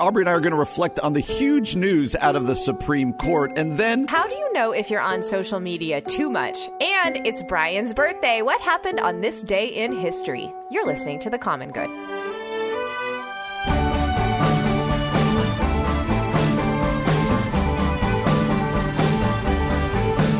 Aubrey and I are going to reflect on the huge news out of the Supreme Court and then. How do you know if you're on social media too much? And it's Brian's birthday. What happened on this day in history? You're listening to The Common Good.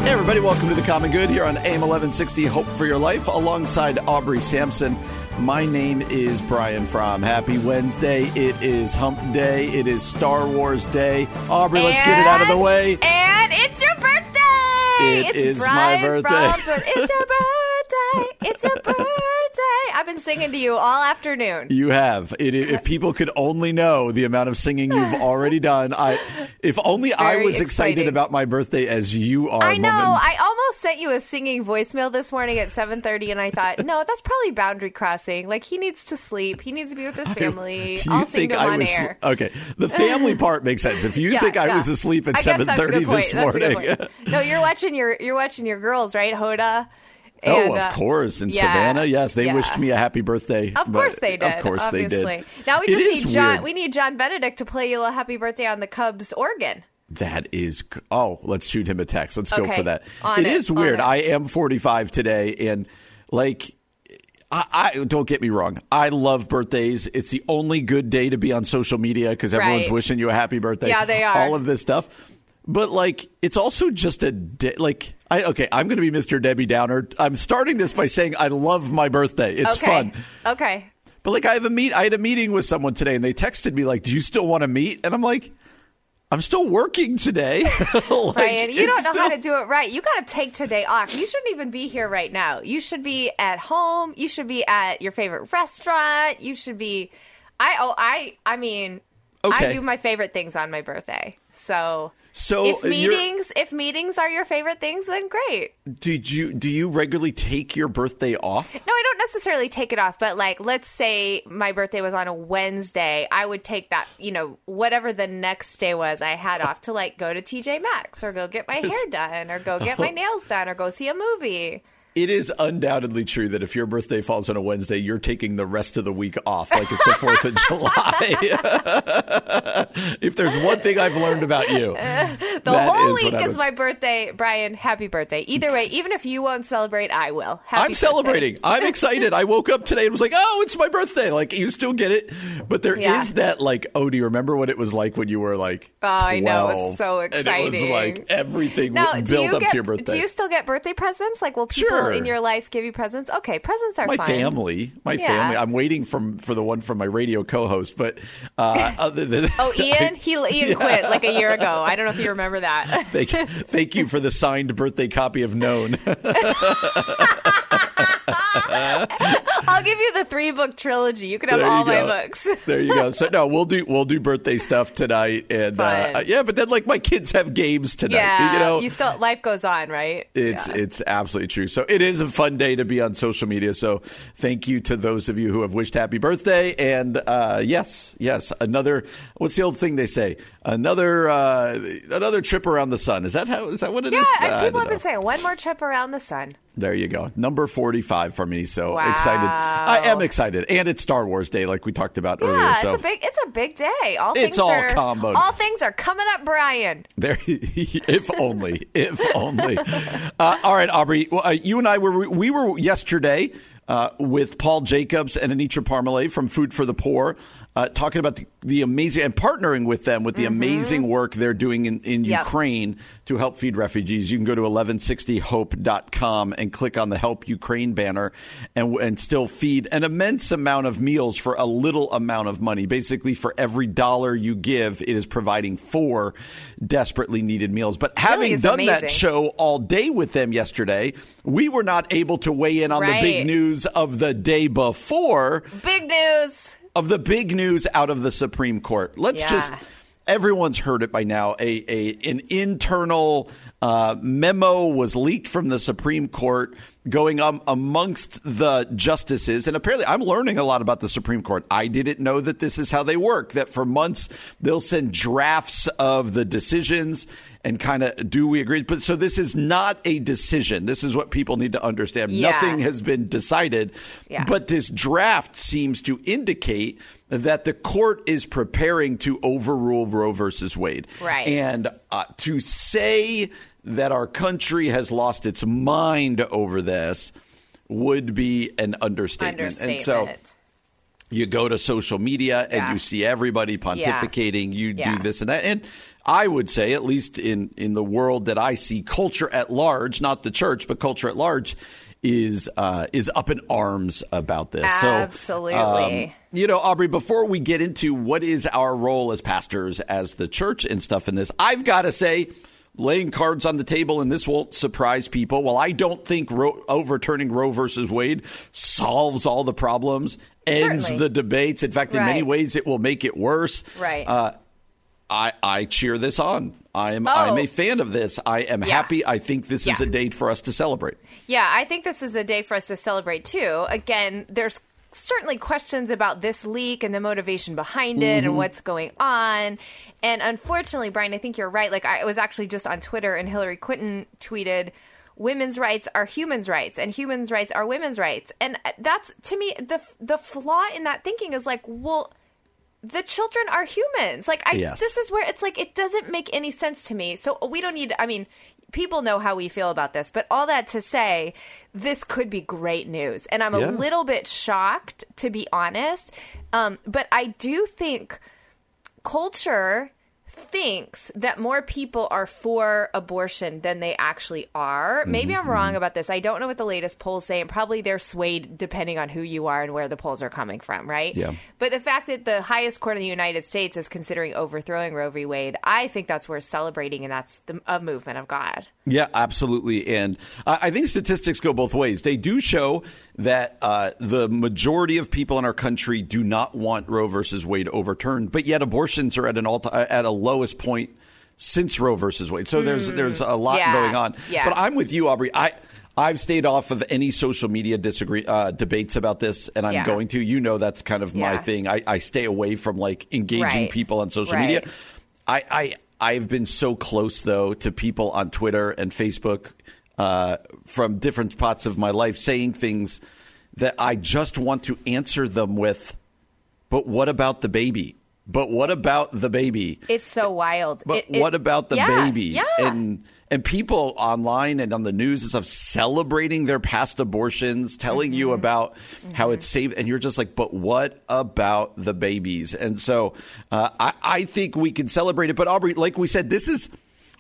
Hey, everybody, welcome to The Common Good here on AM 1160 Hope for Your Life alongside Aubrey Sampson. My name is Brian Fromm. Happy Wednesday. It is Hump Day. It is Star Wars Day. Aubrey, let's get it out of the way. And it's your birthday! It it's is Brian my birthday. Birth- It's your birthday! It's your birthday! I've been singing to you all afternoon. You have. It, if people could only know the amount of singing you've already done, I. If only I Very was excited about my birthday as you are. I know. woman. I almost sent you a singing voicemail this morning at 7:30 and I thought, "No, that's probably boundary crossing. Like he needs to sleep. He needs to be with his family. You I'll sing to him I on was air." okay? The family part makes sense. If you Yeah, think I yeah. was asleep at I seven thirty this That's a good morning. No, you're watching your you're watching your girls, right? Hoda. oh, of uh, course, in yeah, Savannah, yes, they yeah. wished me a happy birthday. Of course they did. Of course obviously. they did. Now we just is need John. weird. We need John Benedict to play you a happy birthday on the Cubs organ. That is oh, let's shoot him a text. Let's go for that. it it, is weird. it. I am 45 today, and like. I, I don't get me wrong. I love birthdays. It's the only good day to be on social media because everyone's Right. wishing you a happy birthday. Yeah, they are. All of this stuff, but like, it's also just a day. Like, I okay, I'm going to be Mr. Debbie Downer. I'm starting this by saying I love my birthday. It's okay. fun. Okay. But like, I have a meet. I had a meeting with someone today, and they texted me like, "Do you still want to meet?" And I'm like. I'm still working today. Like, Brian, you don't know how to do it right. You got to take today off. You shouldn't even be here right now. You should be at home. You should be at your favorite restaurant. You should be. I oh I I mean Okay. I do my favorite things on my birthday. So So if uh, meetings if meetings are your favorite things, then great. Did you do you regularly take your birthday off? No, I don't necessarily take it off, but like let's say my birthday was on a Wednesday, I would take that, you know, whatever the next day was I had off to like go to TJ Maxx or go get my hair done or go get my nails done or go see a movie. It is undoubtedly true that if your birthday falls on a Wednesday, you're taking the rest of the week off, like it's the Fourth of July. if there's one thing I've learned about you, The whole is week is my birthday, Brian. Happy birthday. Either way, even if you won't celebrate, I will. Happy I'm birthday. celebrating. I'm excited. I woke up today and was like, "Oh, it's my birthday!" Like you still get it, but there is Yeah. that like, "Oh, do you remember what it was like when you were like?" Oh, I know. It's 12? so And it was exciting. like everything Now, would do build you up get to your birthday. do you still get birthday presents? Like, will people Sure. In your life give you presents? Okay, presents are fine. my fun. family, my Yeah. family. I'm waiting from for the one from my radio co-host, but uh, other than Oh, Ian, he Ian quit like a year ago. I don't know if you remember that. thank, thank you for the signed birthday copy of Known. I'll give you the three book trilogy. You can have There all my books. there you go. So no, we'll do we'll do birthday stuff tonight, and uh, yeah, but then like my kids have games tonight. yeah, you know, you still life goes on, right? It's Yeah. it's absolutely true. So it is a fun day to be on social media. So thank you to those of you who have wished happy birthday. And uh, yes, yes, another. What's the old thing they say? Another uh, another trip around the sun. Is that how? Is that what it yeah. is? and I people have been saying one more trip around the sun. There you go. Number forty-five for me. So Wow. excited. I am excited, and it's Star Wars Day, like we talked about earlier. Yeah, So it's a big it's a big day. All It's things all are comboed. all things are coming up, Brian. There, if only, if only. Uh, all right, Aubrey, well, uh, you and I were we were yesterday uh, with Paul Jacobs and Anitra Parmalee from Food for the Poor, uh, talking about the, the amazing and partnering with them with the amazing work they're doing in, in Yep. Ukraine to help feed refugees. You can go to 1160hope.com and click on the Help Ukraine banner and, and still feed an immense amount of meals for a little amount of money. Basically, for every dollar you give, it is providing four desperately needed meals. But having done amazing. that show all day with them yesterday, we were not able to weigh in on the big news of the day before. Big news. Of the big news out of the Supreme Court. Let's Yeah. just everyone's heard it by now. A, a an internal uh, memo was leaked from the Supreme Court going um, amongst the justices, and apparently, I'm learning a lot about the Supreme Court. I didn't know that this is how they work. That for months they'll send drafts of the decisions and kind of do we agree? But so this is not a decision. This is what people need to understand. Yeah. Nothing has been decided, Yeah. but this draft seems to indicate that the court is preparing to overrule Roe versus Wade. Right. And uh, to say that our country has lost its mind over this would be an understatement. Understatement. And so you go to social media and Yeah. you see everybody pontificating, you Yeah. do this and that. And I would say, at least in, in the world that I see, culture at large, not the church, but culture at large, is uh, is up in arms about this. So, Absolutely. um, you know, Aubrey, before we get into what is our role as pastors, as the church and stuff in this, I've got to say, laying cards on the table, and this won't surprise people. While I don't think Ro- overturning Roe versus Wade solves all the problems, ends Certainly. the debates. In fact, in many ways, it will make it worse. Right. Uh, I, I cheer this on. I am Oh. I'm a fan of this. I am Yeah. happy. I think this is a date for us to celebrate. Yeah, I think this is a day for us to celebrate too. Again, there's certainly questions about this leak and the motivation behind it and what's going on. And unfortunately, Brian, I think you're right. Like I was actually just on Twitter and Hillary Clinton tweeted women's rights are humans' rights and humans' rights are women's rights. And that's to me the the flaw in that thinking is like, well, the children are humans. Like I Yes. this is where it's like it doesn't make any sense to me. So we don't need I mean, people know how we feel about this, but all that to say this could be great news. And I'm Yeah. a little bit shocked to be honest. Um, but I do think culture thinks that more people are for abortion than they actually are. Maybe Mm-hmm. I'm wrong about this. I don't know what the latest polls say, and probably they're swayed depending on who you are and where the polls are coming from, right? Yeah. But the fact that the highest court in the United States is considering overthrowing Roe v. Wade, I think that's worth celebrating, and that's the, a movement of God. Yeah, absolutely. And I I think statistics go both ways. They do show that uh, the majority of people in our country do not want Roe versus Wade overturned, but yet abortions are at an all at a lowest point since Roe versus Wade. So there's there's a lot Hmm. Yeah. going on. Yeah. But I'm with you, Aubrey. I. I've stayed off of any social media disagree uh, debates about this, and I'm Yeah. going to. You know, that's kind of my thing. I, I stay away from like engaging Right. people on social Right. media. I, I I've been so close though to people on Twitter and Facebook uh, from different parts of my life saying things that I just want to answer them with. But what about the baby? But what about the baby? It's so wild. But It- it- what about the Yeah, baby? Yeah. And and people online and on the news and stuff celebrating their past abortions, telling you Mm-hmm. about how it's safe, and you're just like, but what about the babies? And so uh, I, I think we can celebrate it. But Aubrey, like we said, this is.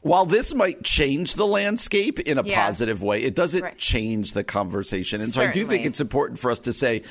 While this might change the landscape in a Yeah. positive way, it doesn't Right. change the conversation. And so I do think it's important for us to say,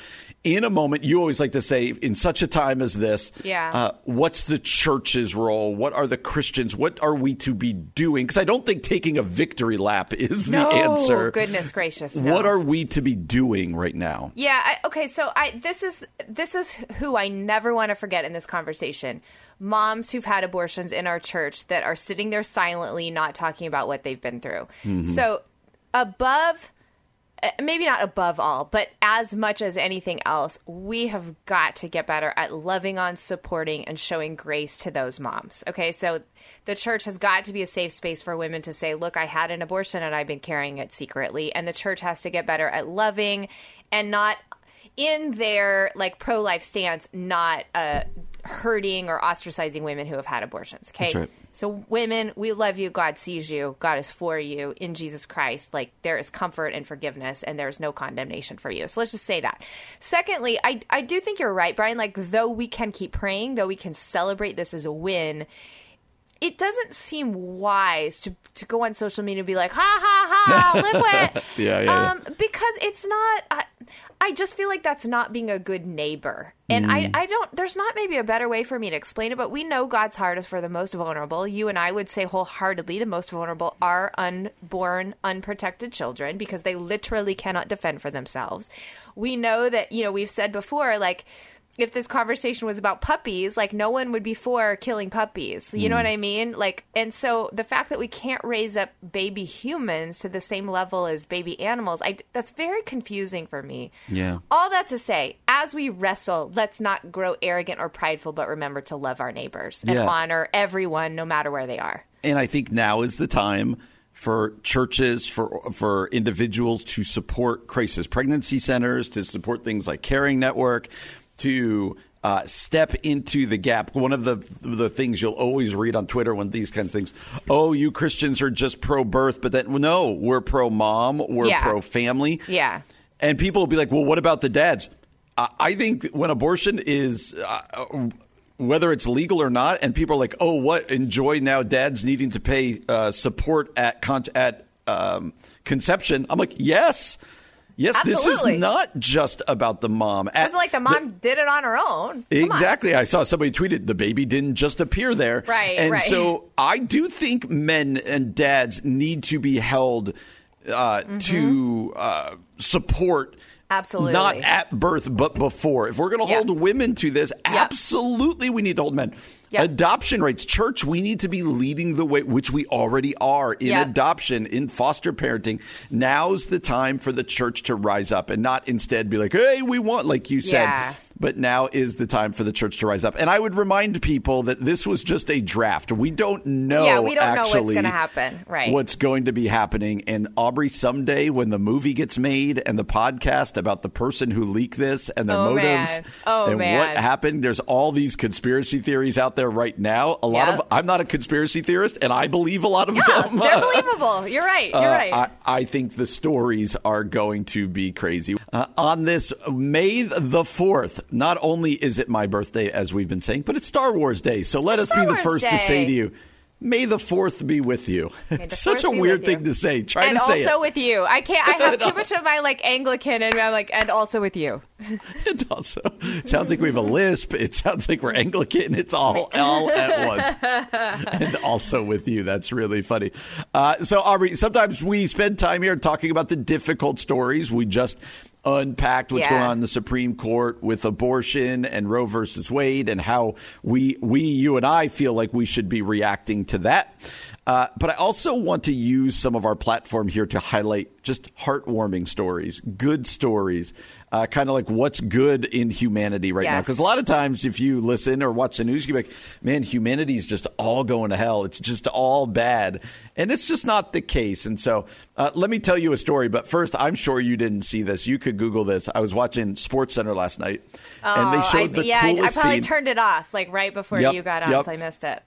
in a moment, you always like to say, in such a time as this, Yeah. uh, what's the church's role? What are the Christians? What are we to be doing? Because I don't think taking a victory lap is no, the answer. Oh goodness gracious. No. What are we to be doing right now? Yeah. I, okay. So I this is this is who I never want to forget in this conversation. Moms who've had abortions in our church that are sitting there silently, not talking about what they've been through. So above. Uh, Maybe not above all, but as much as anything else, we have got to get better at loving on, supporting, and showing grace to those moms. Okay, so the church has got to be a safe space for women to say, Look, I had an abortion and I've been carrying it secretly. And the church has to get better at loving and not in their like pro life stance, not uh, hurting or ostracizing women who have had abortions. Okay. Right. So, women, we love you. God sees you. God is for you in Jesus Christ. Like, there is comfort and forgiveness, and there's no condemnation for you. So, let's just say that. Secondly, I, I do think you're right, Brian. Like, though we can keep praying, though we can celebrate this as a win, it doesn't seem wise to, to go on social media and be like, ha ha ha, what. Yeah, yeah, yeah. Um, because it's not. I, I just feel like that's not being a good neighbor. And Mm. I, I don't, there's not maybe a better way for me to explain it, but we know God's heart is for the most vulnerable. You and I would say wholeheartedly the most vulnerable are unborn, unprotected children because they literally cannot defend for themselves. We know that, you know, we've said before, like, if this conversation was about puppies, like no one would be for killing puppies. You know Mm. what I mean? Like, and so the fact that we can't raise up baby humans to the same level as baby animals, I that's very confusing for me. Yeah. All that to say, as we wrestle, let's not grow arrogant or prideful, but remember to love our neighbors and Yeah. honor everyone, no matter where they are. And I think now is the time for churches, for for individuals to support crisis pregnancy centers, to support things like Caring Network, to uh, step into the gap. One of the the things you'll always read on Twitter when these kinds of things, oh, you Christians are just pro birth, but then no, we're pro mom, we're Yeah. pro family. Yeah. And people will be like, well, what about the dads? I I think when abortion is. Uh, whether it's legal or not, and people are like, "Oh, what? Enjoy now, dads needing to pay uh, support at con- at um, conception." I'm like, "Yes, yes, this is not just about the mom." It wasn't like the mom did it on her own. Come on. Exactly. I saw somebody tweeted the baby didn't just appear there. Right, And right. so I do think men and dads need to be held uh, to uh, support. Absolutely. Not at birth, but before. If we're going to Yeah. hold women to this, absolutely we need to hold men. Yep. Adoption rates, church, we need to be leading the way, which we already are in adoption, in foster parenting. Now's the time for the church to rise up and not instead be like, hey, we want, like you said. But now is the time for the church to rise up. And I would remind people that this was just a draft. We don't know Yeah, we don't know what's gonna happen. Right. What's going to be happening. And Aubrey, someday when the movie gets made and the podcast about the person who leaked this and their Oh, motives man. Oh, and man. what happened, there's all these conspiracy theories out there right now. A lot of I'm not a conspiracy theorist and I believe a lot of Yeah, them. they're believable. You're right. You're Uh, right. I, I think the stories are going to be crazy. Uh, on this May the 4th, not only is it my birthday, as we've been saying, but it's Star Wars Day. So let us Star be the Wars first to say to you, May the 4th be with you. It's such a weird thing to say. Try and to say it. also with you. I can't. I have too much of my like Anglican, and I'm like, and also with you. It also sounds like we have a lisp. It sounds like we're Anglican. It's all all at once, and also with you. That's really funny. Uh, so, Aubrey, sometimes we spend time here talking about the difficult stories. We just unpacked what's Yeah. going on in the Supreme Court with abortion and Roe versus Wade, and how we we you and I feel like we should be reacting to that. Uh, but I also want to use some of our platform here to highlight just heartwarming stories, good stories, uh, kind of like what's good in humanity right now. Because a lot of times, if you listen or watch the news, you're like, man, humanity's just all going to hell. It's just all bad. And it's just not the case. And so uh, let me tell you a story. But first, I'm sure you didn't see this. You could Google this. I was watching Sports Center last night, and they Oh, showed I, the yeah, I, I probably scene turned it off like right before Yep, you got on, yep. so I missed it.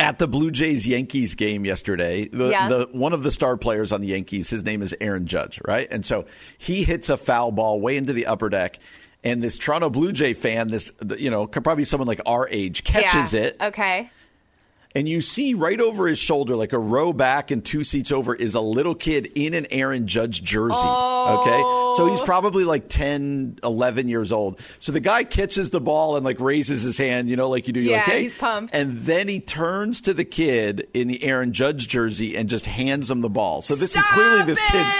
At the Blue Jays Yankees game yesterday, the, Yeah. the one of the star players on the Yankees, his name is Aaron Judge, right? And so he hits a foul ball way into the upper deck, and this Toronto Blue Jay fan, this you know, could probably someone like our age, catches yeah. it, Okay. And you see right over his shoulder, like a row back and two seats over, is a little kid in an Aaron Judge jersey. Okay. So he's oh. probably like 10, 11 years old. So the guy catches the ball and like raises his hand, you know, like you do. You're Yeah, like, hey. he's pumped. And then he turns to the kid in the Aaron Judge jersey and just hands him the ball. So this is clearly Stop this kid's.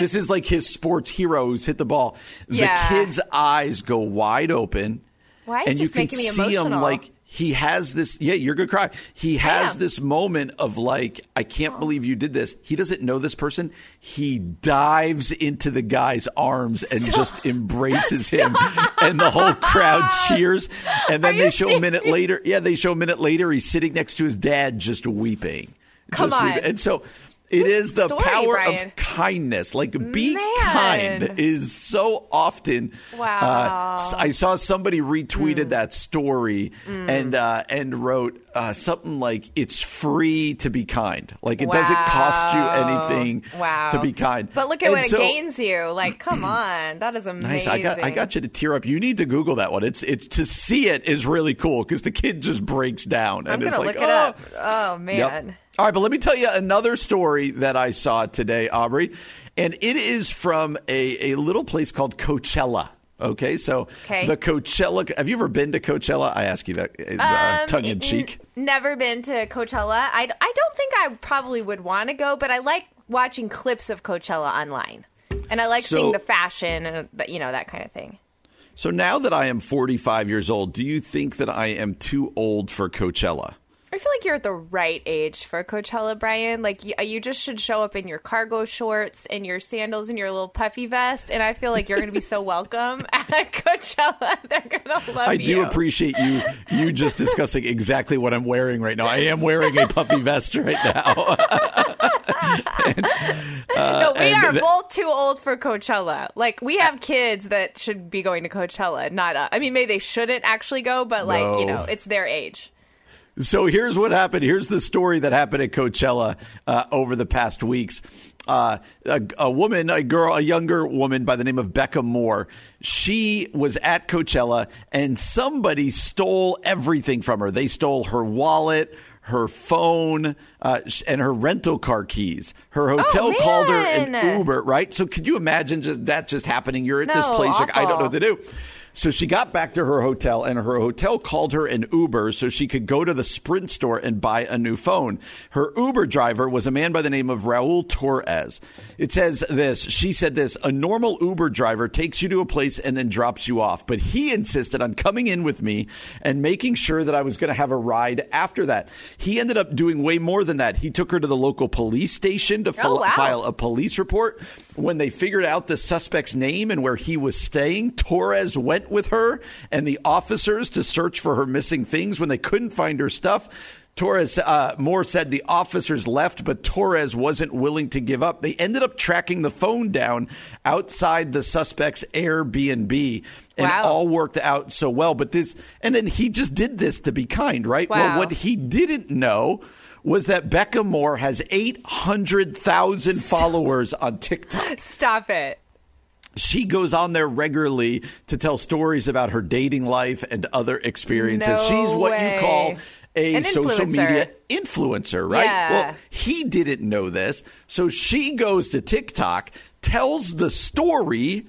This is like his sports hero who's hit the ball. Yeah. The kid's eyes go wide open. Why is and you this can making me see him emotional? like he has this yeah you're good cry. He has this moment of like i can't believe you did this. He doesn't know this person. He dives into the guy's arms and just embraces him. And the whole crowd cheers. And then Are they show a minute later yeah they show a minute later he's sitting next to his dad just weeping. Come just on. weeping. and so it is the story, power Brian. of kindness. Like, be Man. kind is so often. Wow. Uh, I saw somebody retweeted Hmm. that story and uh, and wrote uh, something like, "It's free to be kind. Like, it doesn't cost you anything Wow. to be kind." But look at And what so- it gains you. Like, come on, that is amazing. Nice. I got I got you to tear up. You need to Google that one. It's it's to see it is really cool because the kid just breaks down and I'm it's gonna like, look it "Oh." up. Oh man. Yep. All right, but let me tell you another story that I saw today, Aubrey, and it is from a, a little place called Coachella. Okay, so Okay. the Coachella. Have you ever been to Coachella? I ask you that uh, Um, tongue in cheek. n- never been to Coachella. I, I don't think I probably would want to go, but I like watching clips of Coachella online, and I like So- seeing the fashion and the- you know that kind of thing. So now that I am 45 years old, do you think that I am too old for Coachella? I feel like you're at the right age for Coachella, Brian. Like you, you just should show up in your cargo shorts and your sandals and your little puffy vest, and I feel like you're going to be so welcome at Coachella. They're going to love I you. I do appreciate you you just discussing exactly what I'm wearing right now. I am wearing a puffy vest right now. no, we uh, and are th- both too old for Coachella. Like we have kids that should be going to Coachella, not us. I mean, maybe they shouldn't actually go, but like you know, it's their age. So here's what happened. Here's the story that happened at Coachella uh, over the past weeks. Uh, a, a woman, a girl, a younger woman by the name of Becca Moore, she was at Coachella and somebody stole everything from her. They stole her wallet, her phone, uh, and her rental car keys. Her hotel called her an. Uber, right? So could you imagine just that just happening? You're at this No, place, like, I don't know what to do. So she got back to her hotel, and her hotel called her an Uber so she could go to the Sprint store and buy a new phone. Her Uber driver was a man by the name of Raul Torres. It says this She said this A normal Uber driver takes you to a place and then drops you off, but he insisted on coming in with me and making sure that I was going to have a ride after that. He ended up doing way more than that. He took her to the local police station to Oh, wow. file a police report. When they figured out the suspect's name and where he was staying, Torres went with her and the officers to search for her missing things. When they couldn't find her stuff, Torres uh, Moore said the officers left, but Torres wasn't willing to give up. They ended up tracking the phone down outside the suspect's Airbnb, and Wow. all worked out so well. But this, and then he just did this to be kind, right? Well, what he didn't know was that Becca Moore has 800,000 followers on TikTok. Stop it. She goes on there regularly to tell stories about her dating life and other experiences. No She's what way. you call a social media influencer, right? Yeah. Well, he didn't know this. So she goes to TikTok, tells the story,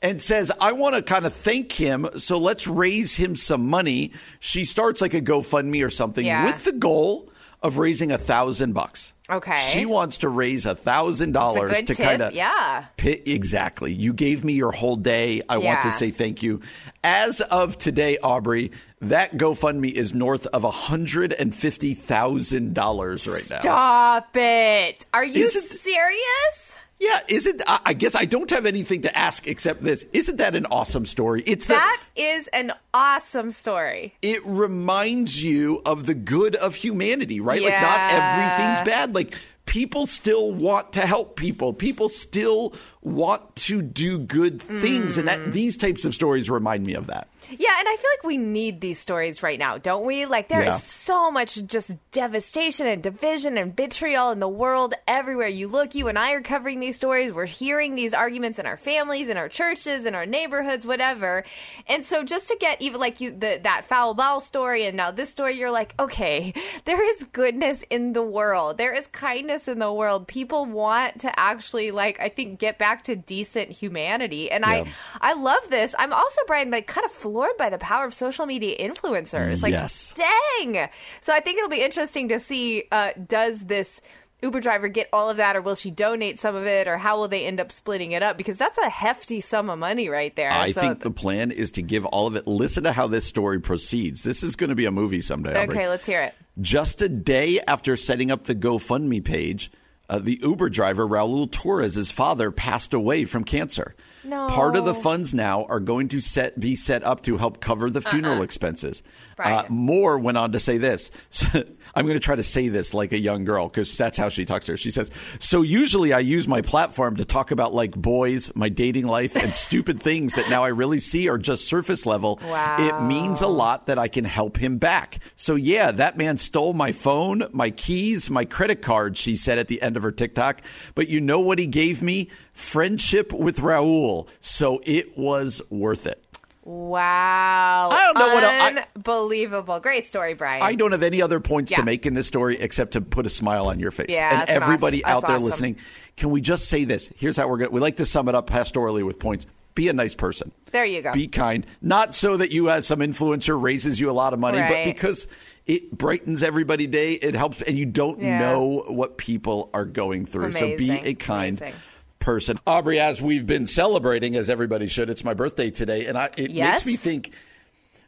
and says, I want to kind of thank him. So let's raise him some money. She starts like a GoFundMe or something Yeah. with the goal of raising a thousand bucks. Okay. She wants to raise a thousand dollars to kind of yeah. Pi- Exactly. You gave me your whole day. I want to say thank you. As of today, Aubrey, that GoFundMe is north of $150,000 right now. Stop it. Are you Isn't- serious? Yeah, isn't I guess I don't have anything to ask except this. Isn't that an awesome story? It's that That is an awesome story. it reminds you of the good of humanity, right? Like not everything's bad. Like people still want to help people. People still want to do good things and Mm. that these types of stories remind me of that. Yeah, and I feel like we need these stories right now, don't we? Like there is Yeah. so much just devastation and division and vitriol in the world everywhere you look. You and I are covering these stories. We're hearing these arguments in our families, in our churches, in our neighborhoods, whatever. And so just to get even like you the, that foul bowel story and now this story, you're like, okay, there is goodness in the world. There is kindness in the world. People want to actually like I think get back to decent humanity. And Yeah. I I love this. I'm also Brian like kind of floored by the power of social media influencers. Like Yes. dang. So I think it'll be interesting to see uh does this Uber driver get all of that or will she donate some of it or how will they end up splitting it up because that's a hefty sum of money right there. I So- think the plan is to give all of it. Listen to how this story proceeds. This is going to be a movie someday. Aubrey. Okay, let's hear it. Just a day after setting up the GoFundMe page, Uh, the Uber driver Raul Torres' father passed away from cancer. No. Part of the funds now are going to set be set up to help cover the funeral Uh-uh. expenses. Right. Uh, Moore went on to say this. I'm going to try to say this like a young girl because that's how she talks to her. She says, "So usually I use my platform to talk about like boys, my dating life, and stupid things that now I really see are just surface level. Wow. It means a lot that I can help him back. So yeah, that man stole my phone, my keys, my credit card." She said at the end of her TikTok. But you know what he gave me? Friendship with Raul. So it was worth it. Wow. I don't know what I- Unbelievable. Great story, Brian. I don't have any other points Yeah. to make in this story except to put a smile on your face. Yeah, and everybody awesome- out there awesome. listening, can we just say this? Here's how we're going to, we like to sum it up pastorally with points. Be a nice person. There you go. Be kind. Not so that you as some influencer raises you a lot of money, but because it brightens everybody day. It helps, and you don't Yeah. know what people are going through. So be a kind Amazing. Person. Aubrey, as we've been celebrating, as everybody should, it's my birthday today, and I, it Yes. makes me think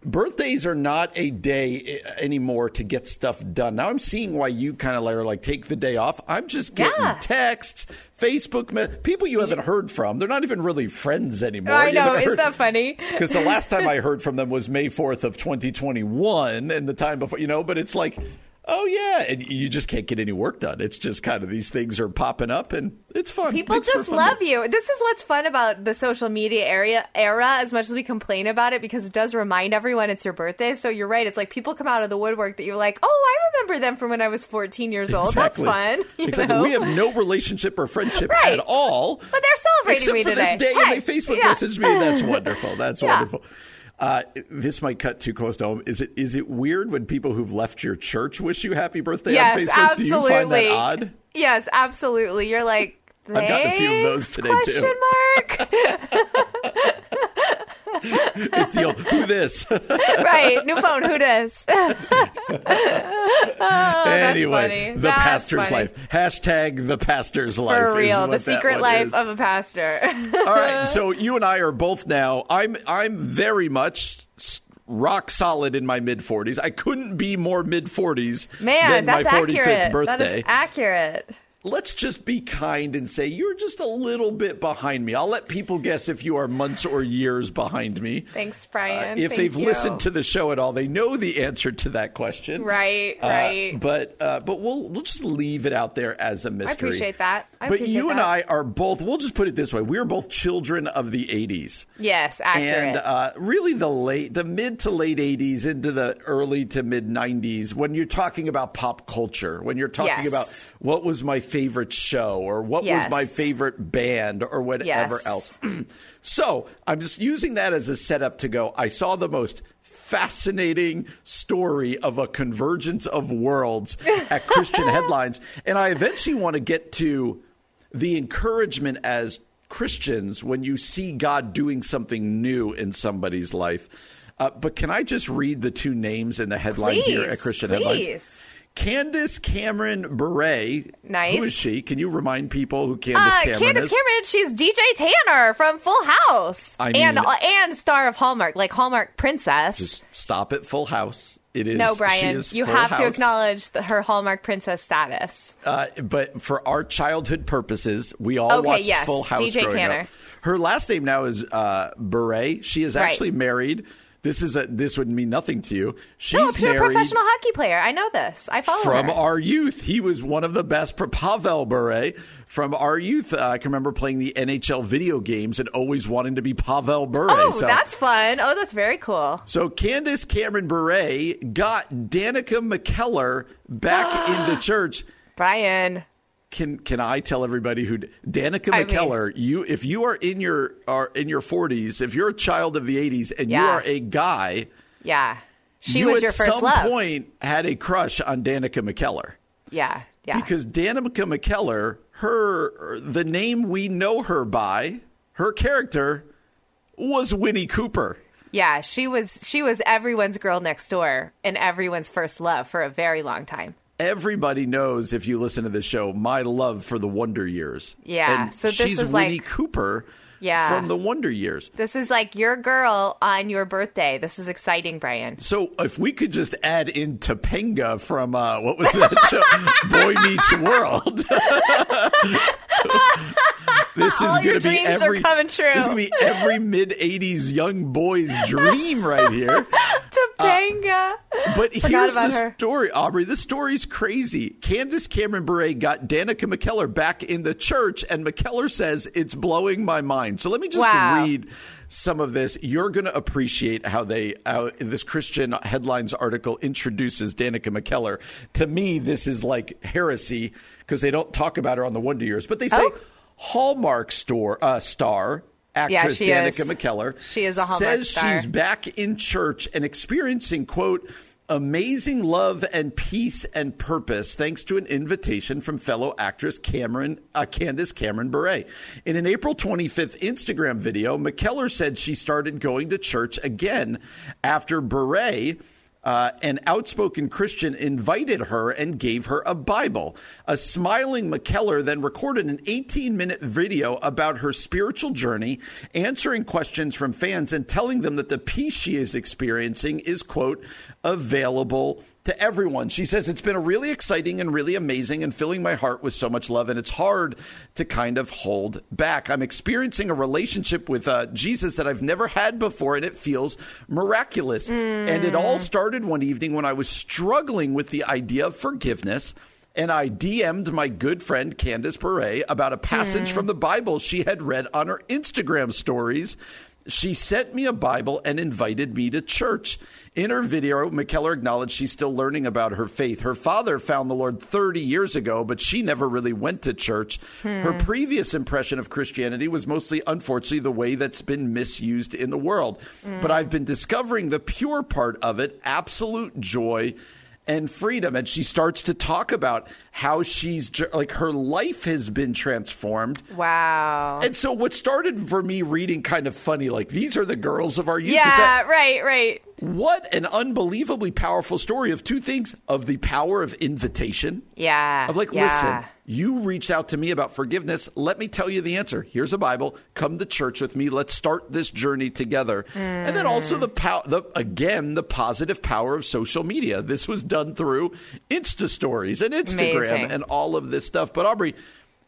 birthdays are not a day eh, anymore to get stuff done. Now I'm seeing why you kind of are like take the day off. I'm just getting Yeah. texts, Facebook, me- people you haven't heard from. They're not even really friends anymore. I You know, isn't that funny? because the last time I heard from them was May 4th of 2021 and the time before, you know, but it's like, oh yeah, and you just can't get any work done. It's just kind of these things are popping up and it's fun. People Makes just fun love you. This is what's fun about the social media area era, as much as we complain about it, because it does remind everyone it's your birthday. So you're right. It's like people come out of the woodwork that you're like, oh, I remember them from when I was 14 years old. Exactly. That's fun. Exactly. know? We have no relationship or friendship Right. at all. But they're celebrating except me for today. this day, Hey, and they Facebook yeah. messaged me. That's wonderful. That's Yeah. wonderful. Uh, this might cut too close to home. Is it is it weird when people who've left your church wish you happy birthday yes, on Facebook? absolutely. Do you find that odd? Yes, absolutely. You're like, I've gotten a few of those today, question too. mark. It's the old who this. right. New phone. Who dis? Oh, anyway, funny. the That's pastor's funny. life. Hashtag the pastor's life. For real. The secret life is. of a pastor. All right, so you and I are both now. I'm I'm very much rock solid in my mid 40s. I couldn't be more mid 40s Man, than my that's 45th accurate. birthday. That is accurate. Let's just be kind and say you're just a little bit behind me. I'll let people guess if you are months or years behind me. Thanks, Brian. Uh, if Thank they've you. listened to the show at all, they know the answer to that question. Right, Uh, right. but uh, but we'll we'll just leave it out there as a mystery. I appreciate that. I but appreciate you and. I are both. We'll just put it this way: we're both children of the '80s. Yes, accurate. And uh, really, the late, the mid to late '80s into the early to mid '90s, when you're talking about pop culture, when you're talking Yes. about what was my favorite show or what Yes. was my favorite band or whatever Yes. else. so I'm just using that as a setup to go. I saw the most fascinating story of a convergence of worlds at Christian headlines, and I eventually want to get to the encouragement as Christians when you see God doing something new in somebody's life. Uh, but can I just read the two names in the headline here at Christian please. Headlines? Candace Cameron Bure. Nice. Who is she? Can you remind people who Candace uh, Cameron Candace is? Cameron, she's DJ Tanner from Full House, I and mean- uh, and star of Hallmark, like Hallmark Princess. Just stop at Full House. It is. no, she Brian, is you have to acknowledge the, her Hallmark Princess status. Uh, but for our childhood purposes, we all Okay, watched yes, Full House DJ growing Tanner. up. Her last name now is uh, Bure. She is Right. actually married. This is a, this would mean nothing to you. She's no, she's a professional hockey player. I know this. I follow from her. our youth. He was one of the best. Pavel Bure from our youth. Uh, I can remember playing the NHL video games and always wanting to be Pavel Bure. oh, so, that's fun. Oh, that's very cool. so Candace Cameron Bure got Danica McKellar back into church. Brian, Can can I tell everybody who Danica I mean- McKellar? you if you are in your are in your forties, if you're a child of the eighties and you are a guy, yeah, she you was your first at some love. point had a crush on Danica McKellar. Yeah, yeah. Because Danica McKellar, her the name we know her by, her character was Winnie Cooper. Yeah, she was she was everyone's girl next door and everyone's first love for a very long time. Everybody knows if you listen to this show, my love for the Wonder Years. Yeah, and so this she's is Winnie like- Cooper. Yeah. from the Wonder Years. This is like your girl on your birthday. This is exciting, Brian. So if we could just add in Topanga from uh, what was that show, Boy Meets World. this is going to be dreams are every coming true. This is going to be every mid '80s young boy's dream right here. Topanga. Uh, but Forgot here's about the her. story, Aubrey. The story's crazy. Candace Cameron Bure got Danica McKellar back in the church, and McKellar says it's blowing my mind. So let me just Wow. read some of this. You're going to appreciate how they how this Christian headlines article introduces Danica McKellar. To me, this is like heresy because they don't talk about her on the Wonder Years, but they say Oh. Hallmark store uh, star. Actress she Danica is. McKellar She is a Hallmark says star. she's back in church and experiencing, quote, amazing love and peace and purpose thanks to an invitation from fellow actress Cameron, uh, Candace Cameron Bure. In an April 25th Instagram video, McKellar said she started going to church again after Bure Uh, an outspoken Christian invited her and gave her a Bible. A smiling McKellar then recorded an 18 minute video about her spiritual journey, answering questions from fans and telling them that the peace she is experiencing is, quote, available to everyone. She says it's been a really exciting and really amazing and filling my heart with so much love. And it's hard to kind of hold back. I'm experiencing a relationship with uh, Jesus that I've never had before, and it feels miraculous. Mm. And it all started one evening when I was struggling with the idea of forgiveness and I DM'd my good friend Candace Bure about a passage mm. from the Bible she had read on her Instagram stories. She sent me a Bible and invited me to church. In her video, McKellar acknowledged she's still learning about her faith. Her father found the Lord 30 years ago, but she never really went to church. Hmm. Her previous impression of Christianity was mostly, unfortunately, the way that's been misused in the world. Hmm. But I've been discovering the pure part of it absolute joy and freedom. And she starts to talk about how she's like her life has been transformed. Wow. And so what started for me reading kind of funny, like these are the girls of our youth. Yeah, that, right, right. What an unbelievably powerful story of two things of the power of invitation. Yeah. Of like, yeah. listen, you reached out to me about forgiveness. Let me tell you the answer. Here's a Bible. Come to church with me. Let's start this journey together. Mm. And then also the power, the, again, the positive power of social media. This was done through Insta stories and Instagram Amazing. and all of this stuff. But Aubrey,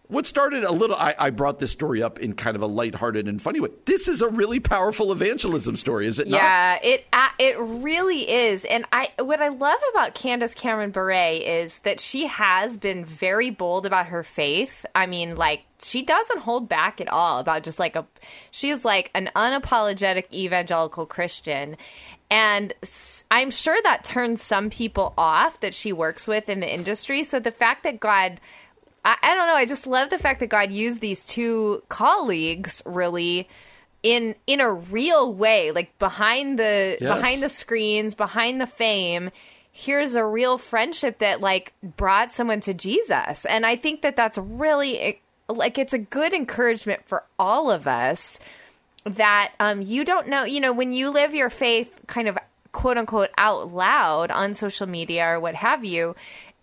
what started a little, I, I, brought this story up in kind of a lighthearted and funny way. This is a really powerful evangelism story, is it not? Yeah, it uh, it really is. And I what I love about Candace Cameron Bure is that she has been very bold about her faith. I mean, like she doesn't hold back at all about just like a she's like an unapologetic evangelical Christian. And I'm sure that turns some people off that she works with in the industry. So the fact that God I, I don't know. I just love the fact that God used these two colleagues really in in a real way, like behind the yes. behind the screens, behind the fame. Here's a real friendship that like brought someone to Jesus, and I think that that's really like it's a good encouragement for all of us that um, you don't know, you know, when you live your faith kind of quote unquote out loud on social media or what have you,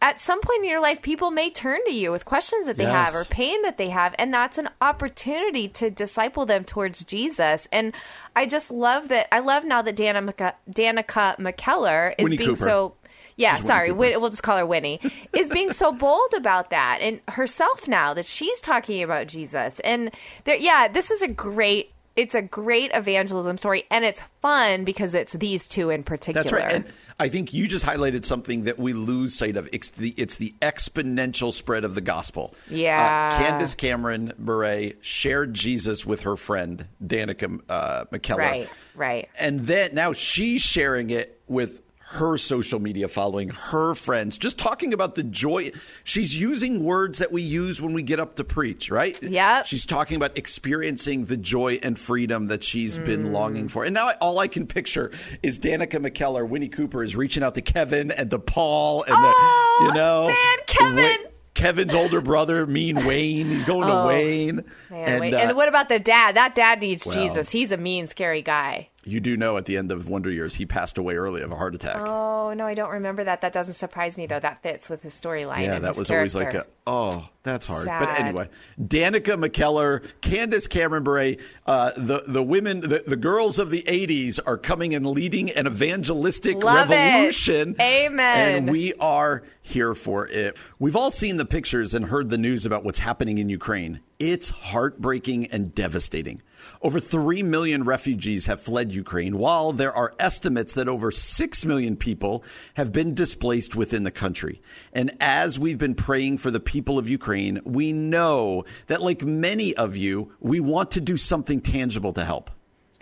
at some point in your life, people may turn to you with questions that they yes. have or pain that they have, and that's an opportunity to disciple them towards Jesus. And I just love that. I love now that Danica, Danica McKellar is Winnie being Cooper. so. Yeah, sorry, Win- we'll just call her Winnie. is being so bold about that and herself now that she's talking about Jesus. And there, yeah, this is a great it's a great evangelism story and it's fun because it's these two in particular. That's right. And I think you just highlighted something that we lose sight of. It's the, it's the exponential spread of the gospel. Yeah. Uh, Candace Cameron Bure shared Jesus with her friend Danica uh, McKellar. Right, right. And then now she's sharing it with her social media following, her friends, just talking about the joy. She's using words that we use when we get up to preach, right? Yeah. She's talking about experiencing the joy and freedom that she's mm. been longing for. And now I, all I can picture is Danica McKellar, Winnie Cooper is reaching out to Kevin and to Paul and oh, the, you know, man, Kevin. Kevin's older brother, mean Wayne. He's going oh, to Wayne. Man, and, Wayne. Uh, and what about the dad? That dad needs well, Jesus. He's a mean, scary guy. You do know at the end of Wonder Years, he passed away early of a heart attack. Oh, no, I don't remember that. That doesn't surprise me, though. That fits with his storyline. Yeah, that was character. always like a, oh, that's hard. Sad. But anyway, Danica McKellar, Candace Cameron Bure, uh, the, the women, the, the girls of the 80s are coming and leading an evangelistic Love revolution. It. Amen. And we are here for it. We've all seen the pictures and heard the news about what's happening in Ukraine. It's heartbreaking and devastating. Over 3 million refugees have fled Ukraine, while there are estimates that over 6 million people have been displaced within the country. And as we've been praying for the people of Ukraine, we know that, like many of you, we want to do something tangible to help.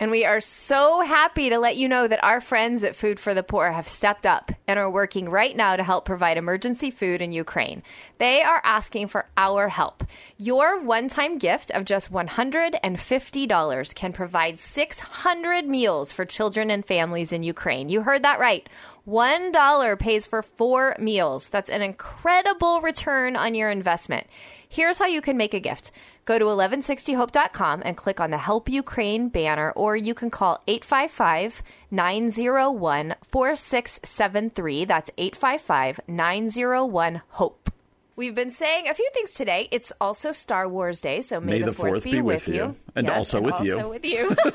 And we are so happy to let you know that our friends at Food for the Poor have stepped up and are working right now to help provide emergency food in Ukraine. They are asking for our help. Your one time gift of just $150 can provide 600 meals for children and families in Ukraine. You heard that right. $1 pays for four meals. That's an incredible return on your investment. Here's how you can make a gift. Go to 1160hope.com and click on the Help Ukraine banner, or you can call 855 901 4673. That's 855 901 HOPE. We've been saying a few things today. It's also Star Wars Day, so may, May the Fourth be with you. And Yes, also and with also you. with you.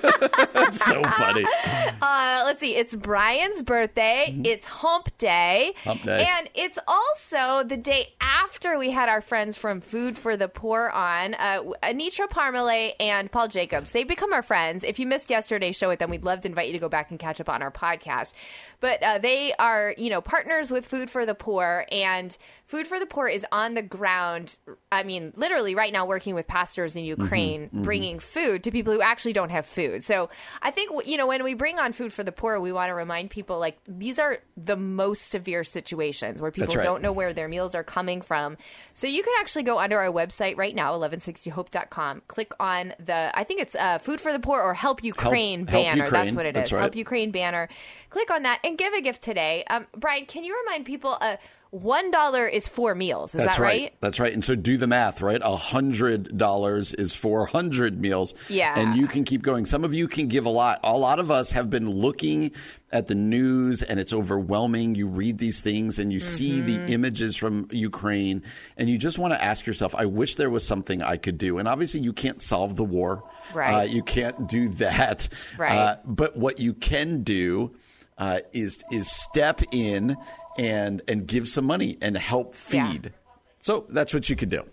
It's so funny. Uh, let's see. It's Brian's birthday. It's Hump Day. Mm-hmm. Hump Day. And it's also the day after we had our friends from Food for the Poor on, uh, Anitra Parmalee and Paul Jacobs. They've become our friends. If you missed yesterday's show with them, we'd love to invite you to go back and catch up on our podcast. But uh, they are, you know, partners with Food for the Poor, and Food for the Poor is on the ground. I mean, literally right now, working with pastors in Ukraine, bringing food to people who actually don't have food. So I think, you know, when we bring on Food for the Poor, we want to remind people like these are the most severe situations where people right. don't know where their meals are coming from. So you can actually go under our website right now, 1160hope.com, click on the, I think it's uh, Food for the Poor or Help Ukraine Help banner. Ukraine. That's what it is. Right. Help Ukraine banner. Click on that and give a gift today. Um, Brian, can you remind people uh, $1 is four meals? Is That's that right. right? That's right. And so do the math, right? A hundred dollars is four hundred meals. Yeah. And you can keep going. Some of you can give a lot. A lot of us have been looking at the news and it's overwhelming. You read these things and you see Mm-hmm. the images from Ukraine and you just want to ask yourself, I wish there was something I could do. And obviously you can't solve the war. Right. Uh, you can't do that. Right. Uh, but what you can do uh, is is step in and and give some money and help Yeah. feed. So that's what you could do.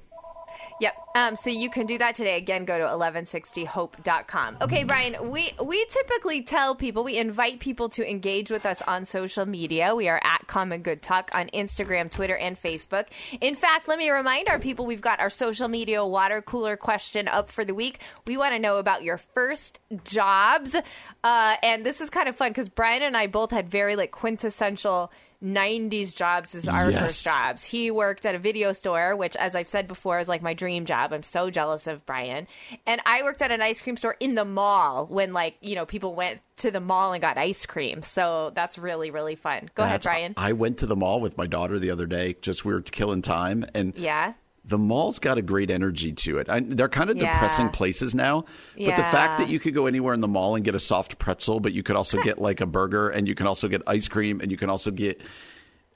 Yep. Um, so you can do that today. Again, go to 1160hope.com. Okay, Brian, we, we typically tell people, we invite people to engage with us on social media. We are at Common Good Talk on Instagram, Twitter, and Facebook. In fact, let me remind our people we've got our social media water cooler question up for the week. We want to know about your first jobs. Uh, and this is kind of fun because Brian and I both had very like quintessential 90s jobs as our Yes. first jobs. He worked at a video store, which, as I've said before, is like my dream job. I'm so jealous of Brian. And I worked at an ice cream store in the mall when, like, you know, people went to the mall and got ice cream. So that's really, really fun. Go ahead, Brian. I went to the mall with my daughter the other day. Just we were killing time, and yeah. The mall's got a great energy to it. I, they're kind of Yeah. depressing places now, but the fact that you could go anywhere in the mall and get a soft pretzel, but you could also get like a burger, and you can also get ice cream, and you can also get.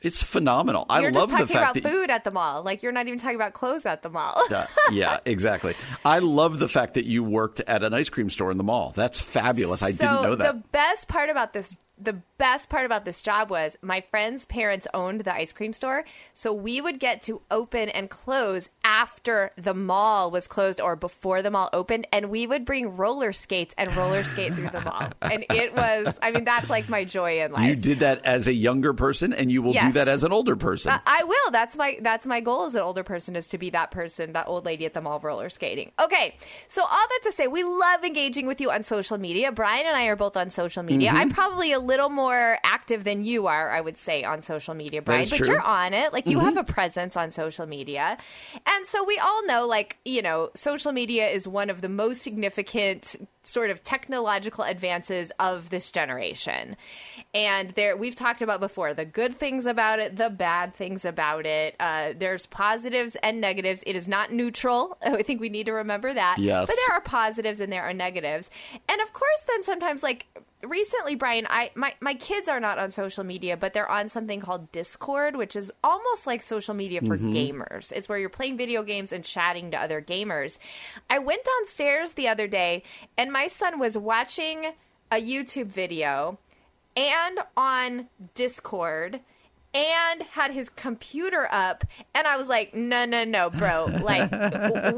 It's phenomenal. I You're love just the talking fact about that food at the mall. Like, you're not even talking about clothes at the mall. Uh, yeah, exactly. I love the fact that you worked at an ice cream store in the mall. That's fabulous. I so didn't know that. the best part about this the best part about this job was my friend's parents owned the ice cream store so we would get to open and close after the mall was closed or before the mall opened and we would bring roller skates and roller skate through the mall and it was i mean that's like my joy in life you did that as a younger person, and you will do that as an older person. I- I will. That's my that's my goal as an older person is to be that person, that old lady at the mall roller skating. Okay, so all that to say, we love engaging with you on social media. Brian and I are both on social media. Mm-hmm. I'm probably a little more active than you are, I would say, on social media, Brian. but true. Mm-hmm. you're on it. Like you have a presence on social media, and so we all know, like you know, social media is one of the most significant sort of technological advances of this generation. And there, we've talked about before the good things about it, the bad things about it. Uh, there's positives and negatives. It is not neutral. I think we need to remember that. Yes. But there are positives and there are negatives. And of course, then sometimes, like recently, Brian, I my my kids are not on social media, but they're on something called Discord, which is almost like social media for gamers. It's where you're playing video games and chatting to other gamers. I went downstairs the other day, and my son was watching a YouTube video and on Discord and had his computer up and I was like, "No, no, no, bro. Like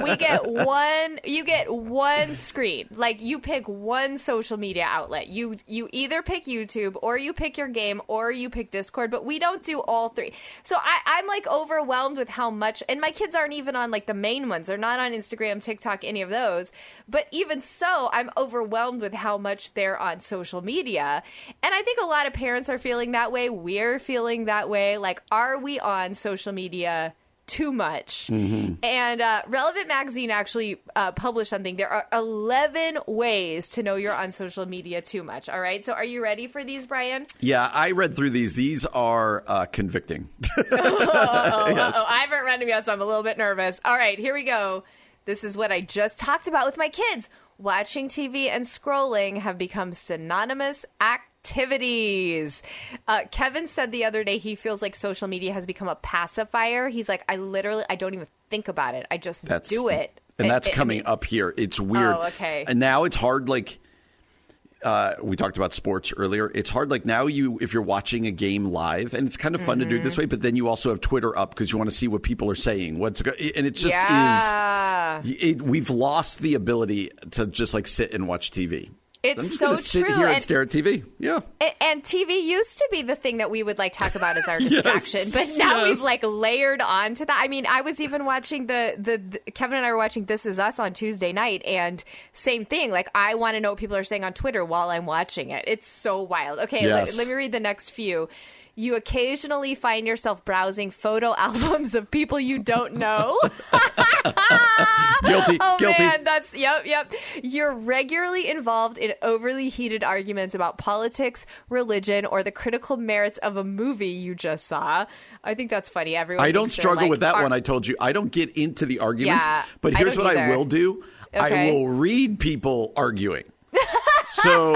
we get one you get one screen. Like you pick one social media outlet. You you either pick YouTube or you pick your game or you pick Discord, but we don't do all three. So I I'm like overwhelmed with how much and my kids aren't even on like the main ones. They're not on Instagram, TikTok, any of those. But even so, I'm overwhelmed with how much they're on social media. And I think a lot of parents are feeling that way. We're feeling that way. Like, are we on social media? Too much. And uh, Relevant Magazine actually uh, published something. There are 11 ways to know you're on social media too much. All right. So, are you ready for these, Brian? yeah, I read through these. These are uh, convicting. Oh, I haven't read them yet, so I'm a little bit nervous. All right, here we go. This is what I just talked about with my kids. Watching TV and scrolling have become synonymous activities. Uh, Kevin said the other day he feels like social media has become a pacifier. He's like, I literally, I don't even think about it. I just That's do it. and It- that's it- coming mean- up here. It's weird. Oh, okay. And now it's hard. Like uh, we talked about sports earlier. It's hard. Like now, you if you're watching a game live, and it's kind of fun to do it this Mm-hmm. way. But then you also have Twitter up because you want to see what people are saying. What's go- and it just Yeah. is. It, we've lost the ability to just like sit and watch TV. It's I'm just so gonna sit true, here and and- stare at TV. Yeah. A- And TV used to be the thing that we would like talk about as our distraction, but now yes. we've like layered onto that. I mean, I was even watching the, the the Kevin and I were watching This Is Us on Tuesday night, and same thing. Like, I want to know what people are saying on Twitter while I'm watching it. It's so wild. Okay, let- let me read the next few. You occasionally find yourself browsing photo albums of people you don't know. Guilty. Oh guilty. man, that's yep, yep. You're regularly involved in overly heated arguments about politics, religion, or the critical merits of a movie you just saw. I think that's funny. Everyone, I don't struggle like, with that ar- one. I told you I don't get into the arguments. Yeah, but here's don't what I will do: I will read people arguing. So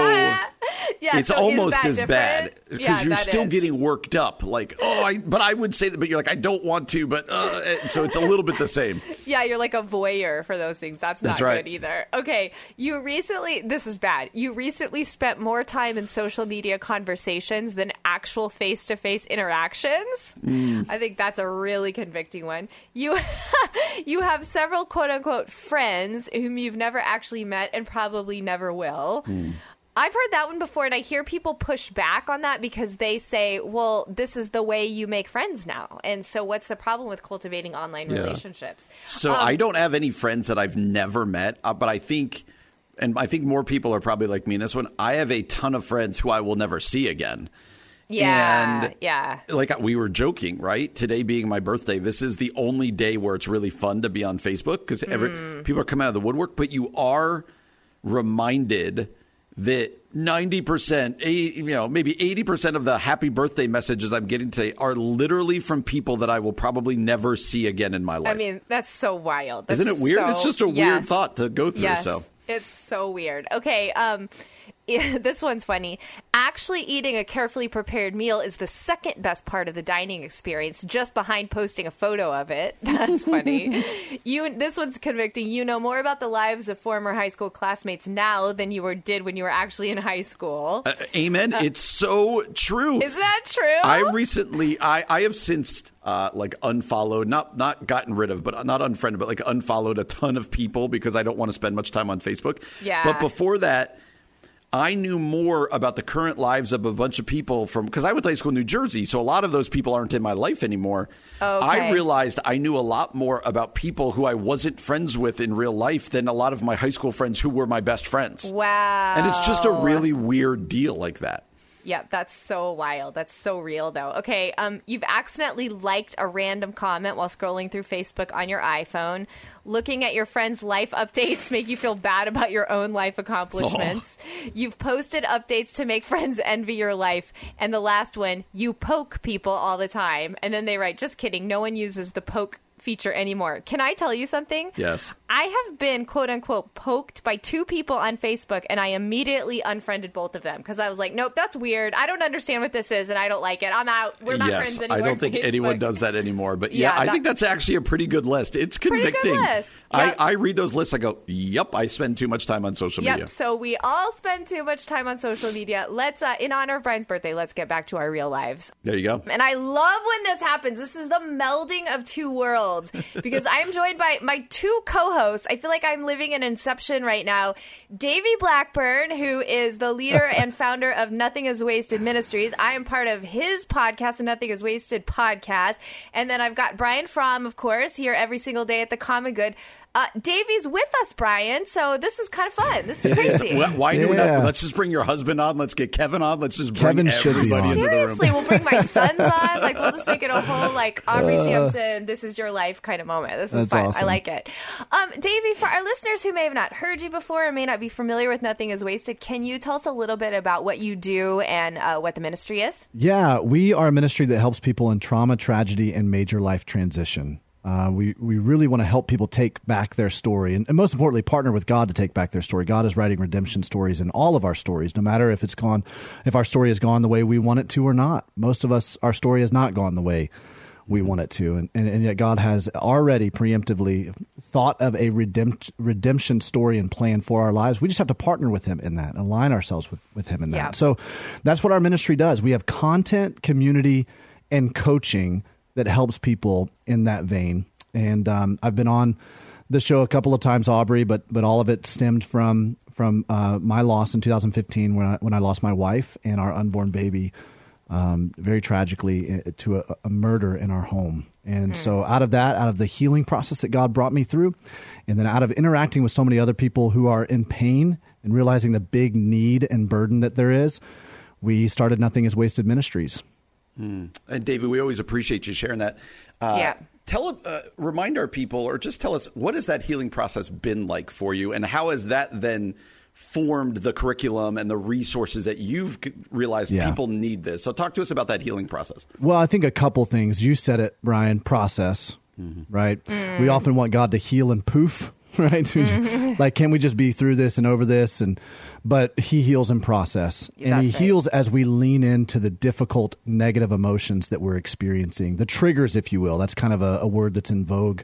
Yeah, it's so is almost as different? bad because Yeah, you're still is. getting worked up. Like, oh, I. But I would say that. But you're like, I don't want to. But uh, so it's a little bit the same. Yeah, you're like a voyeur for those things. That's not That's right. good either. Okay, you recently, this is bad. You recently spent more time in social media conversations than actual face to face interactions. Mm. I think that's a really convicting one. You, you have several quote unquote friends whom you've never actually met and probably never will. Mm. I've heard that one before, and I hear people push back on that because they say, well, this is the way you make friends now. And so, what's the problem with cultivating online Yeah. relationships? So Um, I don't have any friends that I've never met, uh, but I think, and I think more people are probably like me in this one. I have a ton of friends who I will never see again. Yeah, And- yeah. Like we were joking, right? Today being my birthday, this is the only day where it's really fun to be on Facebook because Hmm. people are coming out of the woodwork. But you are reminded that ninety percent, you know, maybe eighty percent of the happy birthday messages I'm getting today are literally from people that I will probably never see again in my life. I mean, that's so wild. That's Isn't it weird? so- it's just a weird thought to go through. Yes, So it's so weird. Okay, um, this one's funny. Actually, eating a carefully prepared meal is the second best part of the dining experience, just behind posting a photo of it. That's funny. you, this one's convicting. You know more about the lives of former high school classmates now than you were did when you were actually in high school. Uh, amen. it's so true. is that true? I recently, I, I have since uh, like unfollowed, not not gotten rid of, but not unfriended, but like unfollowed a ton of people because I don't want to spend much time on Facebook. Yeah. But before that, I knew more about the current lives of a bunch of people from because I went to high school in New Jersey, so a lot of those people aren't in my life anymore. Okay. I realized I knew a lot more about people who I wasn't friends with in real life than a lot of my high school friends who were my best friends. wow. And it's just a really weird deal like that. Yep, that's so wild. That's so real, though. Okay, um, you've accidentally liked a random comment while scrolling through Facebook on your iPhone. Looking at your friends' life updates make you feel bad about your own life accomplishments. You've posted updates to make friends envy your life. And the last one, you poke people all the time. And then they write, just kidding, no one uses the poke feature anymore. Can I tell you something? Yes. I have been quote unquote poked by two people on Facebook and I immediately unfriended both of them because I was like, nope, that's weird. I don't understand what this is and I don't like it. I'm out. We're not yes, friends anymore. I don't think Facebook. anyone does that anymore. But yeah, Yeah, I that- think that's actually a pretty good list. It's convicting. list. I, Yep. I read those lists. I go, yep, I spend too much time on social Yep. media. So we all spend too much time on social media. Let's, uh, in honor of Brian's birthday, let's get back to our real lives. There you go. And I love when this happens. This is the melding of two worlds because I am joined by my two co-hosts. I feel like I'm living in Inception right now. Davey Blackburn, who is the leader and founder of Nothing Is Wasted Ministries. I am part of his podcast, the Nothing Is Wasted podcast. And then I've got Brian Fromm, of course, here every single day at the Common Good. Uh, Davey's with us, Brian. So this is kind of fun. This is crazy. Wh- Why do we Yeah. not? Let's just bring your husband on. Let's get Kevin on. Let's just bring Kevin should be everybody on. into the room. Seriously, we'll bring my sons on. Like we'll just make it a whole like Aubrey Sampson, this is your life kind of moment. This is That's fun. I like it. Um, Davey, for our listeners who may have not heard you before and may not be familiar with Nothing Is Wasted, can you tell us a little bit about what you do and uh, what the ministry is? Yeah, we are a ministry that helps people in trauma, tragedy, and major life transition. Uh, we we really want to help people take back their story, and, and, most importantly, partner with God to take back their story. God is writing redemption stories in all of our stories, no matter if it's gone, if our story has gone the way we want it to or not. Most of us, our story has not gone the way we want it to, and, and, and yet God has already preemptively thought of a redempt, redemption story and plan for our lives. We just have to partner with Him in that, align ourselves with with Him in that. Yeah. So that's what our ministry does. We have content, community, and coaching that helps people in that vein. And um, I've been on the show a couple of times, Aubrey, but but all of it stemmed from from uh, my loss in 2015 when I, when I lost my wife and our unborn baby, um, very tragically uh, to a, a, murder in our home. And mm. so out of that, out of the healing process that God brought me through, and then out of interacting with so many other people who are in pain and realizing the big need and burden that there is, we started Nothing is Wasted Ministries. Mm. And David, we always appreciate you sharing that. Uh, yeah. Tell, uh, remind our people, or just tell us, what has that healing process been like for you, and how has that then formed the curriculum and the resources that you've realized yeah. people need this? So, talk to us about that healing process. Well, I think a couple things. You said it, Brian. Process, mm-hmm. right? Mm. We often want God to heal and poof, right? Mm-hmm. like, can we just be through this and over this and but he heals in process and he right. heals as we lean into the difficult negative emotions that we're experiencing the triggers if you will that's kind of a, a, word that's in vogue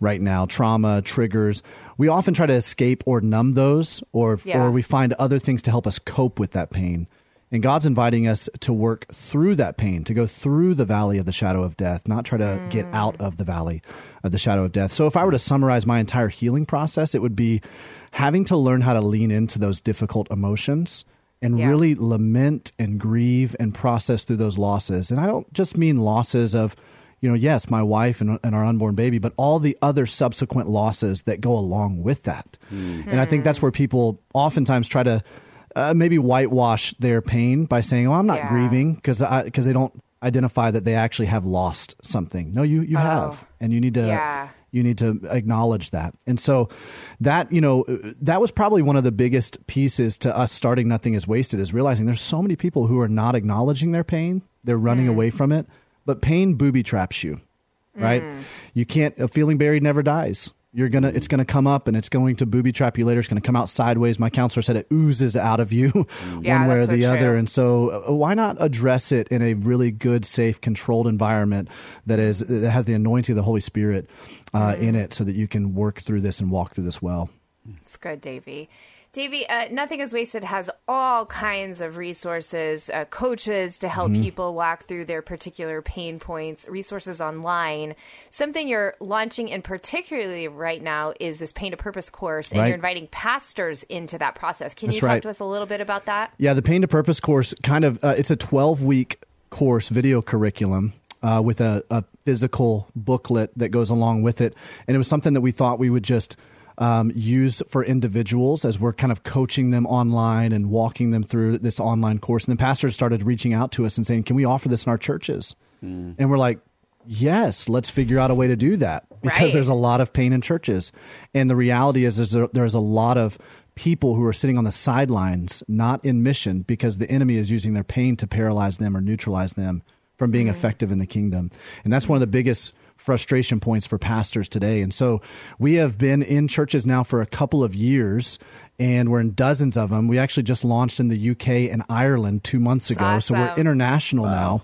right now trauma triggers we often try to escape or numb those or yeah. or we find other things to help us cope with that pain and God's inviting us to work through that pain, to go through the valley of the shadow of death, not try to mm. get out of the valley of the shadow of death. So, if I were to summarize my entire healing process, it would be having to learn how to lean into those difficult emotions and yeah. really lament and grieve and process through those losses. And I don't just mean losses of, you know, yes, my wife and, and our unborn baby, but all the other subsequent losses that go along with that. Mm. And I think that's where people oftentimes try to uh, maybe whitewash their pain by saying, "Oh, I'm not yeah. grieving," because because they don't identify that they actually have lost something. No, you you oh. have, and you need to yeah you need to acknowledge that. And so that, you know, that was probably one of the biggest pieces to us starting Nothing is Wasted is realizing there's so many people who are not acknowledging their pain. They're running mm. away from it. But pain booby traps you, right? Mm. You can't, a feeling buried never dies you're gonna it's gonna come up and it's going to booby trap you later. It's gonna come out sideways. My counselor said it oozes out of you yeah, one way or the so other. and so uh, why not address it in a really good safe controlled environment that is that has the anointing of the holy spirit uh, mm. in it so that you can work through this and walk through this well? It's good davey Davey, uh, Nothing is Wasted has all kinds of resources, uh, coaches to help mm-hmm. people walk through their particular pain points, resources online. Something you're launching in particularly right now is this Pain to Purpose course, and right. you're inviting pastors into that process. Can That's you talk right. to us a little bit about that? Yeah, the Pain to Purpose course kind of uh, it's a 12 week course, video curriculum. Uh, with a, a physical booklet that goes along with it. And it was something that we thought we would just um, use for individuals as we're kind of coaching them online and walking them through this online course. And the pastors started reaching out to us and saying, "Can we offer this in our churches?" Mm. And we're like, "Yes, let's figure out a way to do that because right. there's a lot of pain in churches." And the reality is, is there, there's a lot of people who are sitting on the sidelines, not in mission, because the enemy is using their pain to paralyze them or neutralize them from being mm. effective in the kingdom. And that's one of the biggest frustration points for pastors today. And so we have been in churches now for a couple of years and we're in dozens of them. We actually just launched in the UK and Ireland two months ago. Awesome. So we're international wow. now.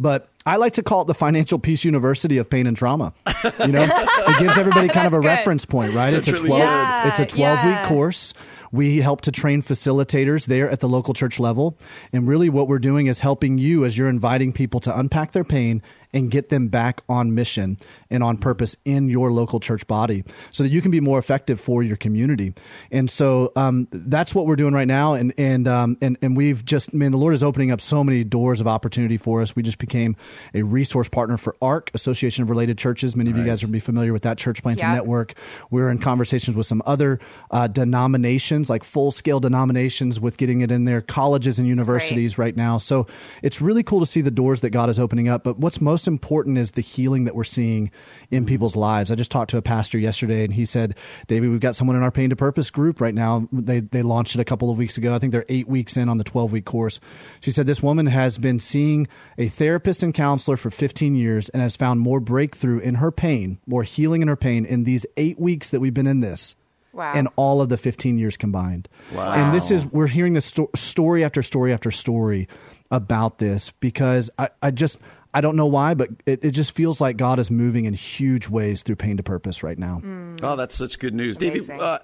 But I like to call it the Financial Peace University of Pain and Trauma. You know, it gives everybody kind of a good. reference point, right? That's it's a twelve. Yeah, it's a twelve yeah. week course. We help to train facilitators there at the local church level, and really, what we're doing is helping you as you're inviting people to unpack their pain and get them back on mission and on purpose in your local church body so that you can be more effective for your community. And so um, that's what we're doing right now. And, and, um, and, and we've just, man, the Lord is opening up so many doors of opportunity for us. We just became a resource partner for ARC, Association of Related Churches. Many of you guys will be familiar with that church planting yep. network. We're in conversations with some other uh, denominations, like full scale denominations, with getting it in their colleges and universities right now. So it's really cool to see the doors that God is opening up. But what's most most important is the healing that we're seeing in mm-hmm. people's lives. I just talked to a pastor yesterday, and he said, "David, we've got someone in our Pain to Purpose group right now. They they launched it a couple of weeks ago. I think they're eight weeks in on the twelve week course." She said this woman has been seeing a therapist and counselor for fifteen years and has found more breakthrough in her pain, more healing in her pain in these eight weeks that we've been in this. Wow. And all of the 15 years combined. Wow. And this is, we're hearing this sto- story after story after story about this because I, I just, I don't know why, but it, it just feels like God is moving in huge ways through pain to purpose right now. Oh, that's such good news. Amazing. Davey, uh,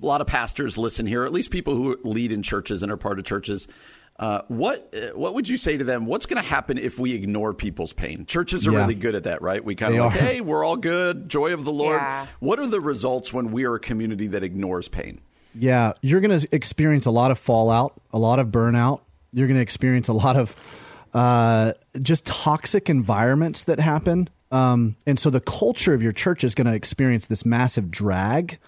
a lot of pastors listen here, at least people who lead in churches and are part of churches. Uh, what uh, what would you say to them? What's going to happen if we ignore people's pain? Churches are Yeah. really good at that, right? We kind of like, are. hey, we're all good, joy of the Lord. Yeah. What are the results when we are a community that ignores pain? Yeah, you're going to experience a lot of fallout, a lot of burnout. You're going to experience a lot of uh, just toxic environments that happen. Um, and so the culture of your church is going to experience this massive drag.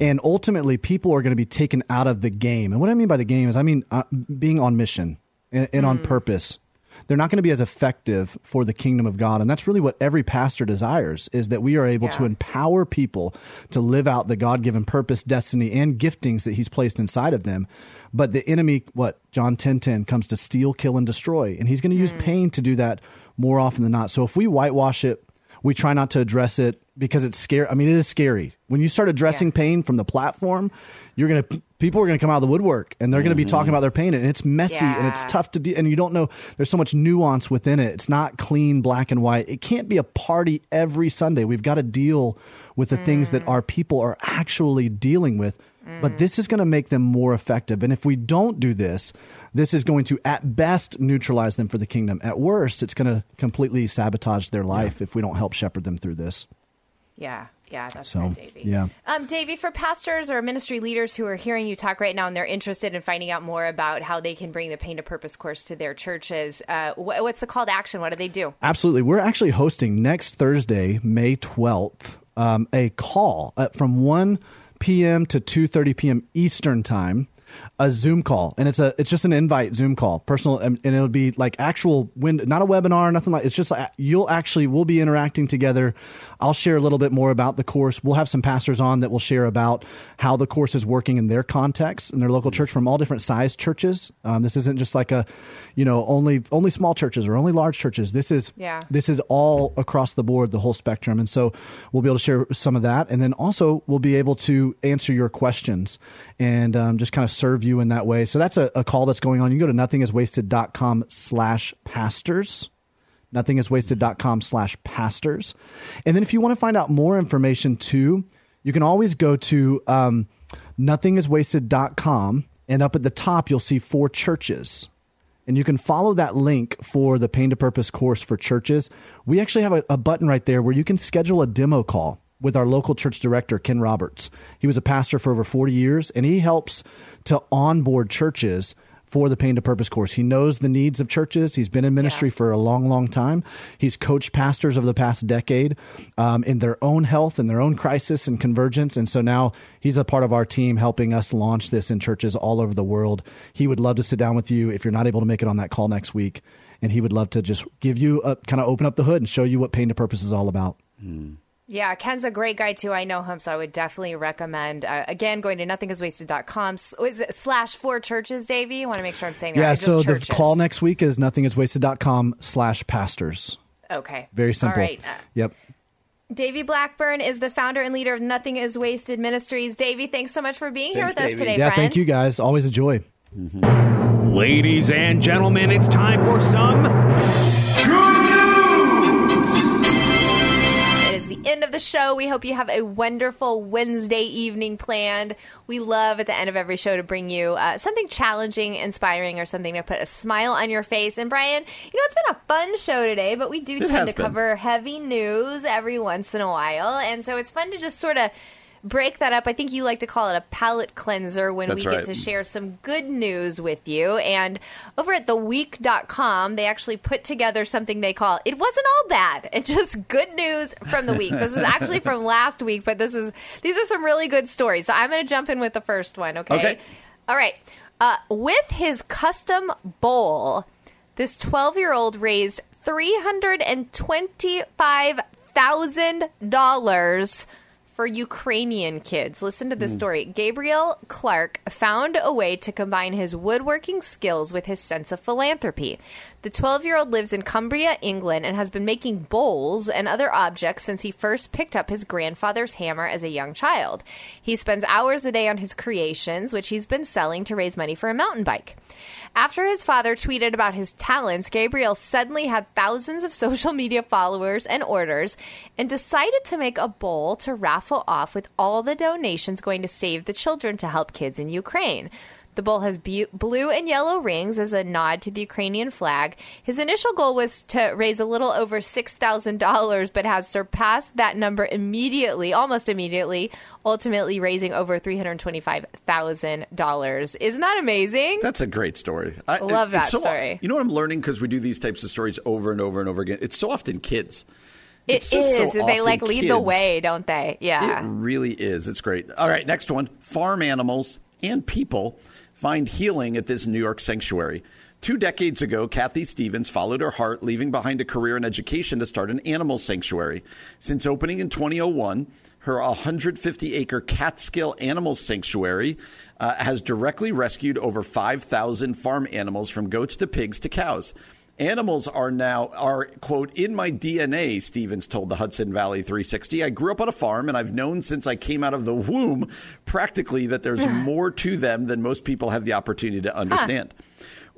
And ultimately, people are going to be taken out of the game. And what I mean by the game is, I mean uh, being on mission and, and on purpose. They're not going to be as effective for the kingdom of God. And that's really what every pastor desires is that we are able to empower people to live out the God given purpose, destiny, and giftings that He's placed inside of them. But the enemy, what John 10 10 comes to steal, kill, and destroy. And he's going to use hmm. pain to do that more often than not. So if we whitewash it, we try not to address it because it's scary. I mean, it is scary. When you start addressing Yeah. pain from the platform, you're going to, people are going to come out of the woodwork and they're going to be talking mm-hmm. about their pain and it's messy and it's tough to do. And you don't know, there's so much nuance within it. It's not clean, black and white. It can't be a party every Sunday. We've got to deal with the things that mm. our people are actually dealing with. But this is going to make them more effective. And if we don't do this, this is going to, at best, neutralize them for the kingdom. At worst, it's going to completely sabotage their life if we don't help shepherd them through this. Yeah, yeah, that's So, good, Davey. yeah. Um, Davey, for pastors or ministry leaders who are hearing you talk right now and they're interested in finding out more about how they can bring the Pain to Purpose course to their churches, uh, wh- what's the call to action? What do they do? Absolutely. We're actually hosting next Thursday, May 12th, um, a call from 1 p.m. to 2:30 p.m. Eastern Time, a Zoom call, and it's a it's just an invite Zoom call, personal, and, and it'll be like actual wind, not a webinar, nothing like. It's just like you'll actually we'll be interacting together. I'll share a little bit more about the course. We'll have some pastors on that will share about how the course is working in their context in their local church from all different size churches. Um, this isn't just like a, you know, only only small churches or only large churches. This is Yeah. this is all across the board, the whole spectrum. And so we'll be able to share some of that. And then also we'll be able to answer your questions and um, just kind of serve you in that way. So that's a, a call that's going on. You can go to nothingiswasted.com slash pastors nothingiswasted.com slash pastors. And then if you want to find out more information too, you can always go to um, nothingiswasted.com and up at the top, you'll see for churches. And you can follow that link for the Pain to Purpose course for churches. We actually have a, a button right there where you can schedule a demo call with our local church director, Ken Roberts. He was a pastor for over 40 years, and he helps to onboard churches for the Pain to Purpose course. He knows the needs of churches. He's been in ministry Yeah. for a long, long time. He's coached pastors over the past decade um, in their own health and their own crisis and convergence. And so now he's a part of our team helping us launch this in churches all over the world. He would love to sit down with you if you're not able to make it on that call next week. And he would love to just give you a kind of open up the hood and show you what Pain to Purpose is all about. Yeah, Ken's a great guy too. I know him, so I would definitely recommend. Uh, again, going to nothingiswasted.com. S- Is it slash for churches, Davey? I want to make sure I'm saying that. Yeah, right. Just so the call next week is nothingiswasted.com slash pastors. Okay. Very simple. All right. Uh, Yep. Davey Blackburn is the founder and leader of Nothing Is Wasted Ministries. Davey, thanks so much for being here Thanks, with us today, Yeah, friend. thank you guys. Always a joy. Ladies and gentlemen, it's time for some end of the show. We hope you have a wonderful Wednesday evening planned. We love at the end of every show to bring you uh, something challenging, inspiring, or something to put a smile on your face. And Brian, you know, it's been a fun show today, but we do has tend to been. cover heavy news every once in a while. And so it's fun to just sort of break that up. I think you like to call it a palate cleanser when That's we right. get to share some good news with you. And over at theweek.com, they actually put together something they call It Wasn't All Bad. It's just good news from the week. this is actually from last week, but this is these are some really good stories. So I'm going to jump in with the first one, okay? Okay. All right. Uh, with his custom bowl, this 12 year old raised $325,000 for Ukrainian kids. Listen to this hmm. story. Gabriel Clark found a way to combine his woodworking skills with his sense of philanthropy. The 12 year old lives in Cumbria, England, and has been making bowls and other objects since he first picked up his grandfather's hammer as a young child. He spends hours a day on his creations, which he's been selling to raise money for a mountain bike. After his father tweeted about his talents, Gabriel suddenly had thousands of social media followers and orders and decided to make a bowl to raffle off with all the donations going to save the children to help kids in Ukraine. The bowl has bu- blue and yellow rings as a nod to the Ukrainian flag. His initial goal was to raise a little over $6,000, but has surpassed that number immediately, almost immediately, ultimately raising over $325,000. Isn't that amazing? That's a great story. I Love that so- story. You know what I'm learning because we do these types of stories over and over and over again. It's so often kids. It It's just so they like lead the way, don't they? Yeah. It really is. It's great. All right, next one. Farm animals and people find healing at this New York sanctuary. Two decades ago, Kathy Stevens followed her heart, leaving behind a career in education to start an animal sanctuary. Since opening in 2001, her 150 acre Catskill Animal Sanctuary uh, has directly rescued over 5,000 farm animals from goats to pigs to cows. Animals are now are quote in my DNA. Stevens told the Hudson Valley 360. I grew up on a farm, and I've known since I came out of the womb, practically, that there's more to them than most people have the opportunity to understand.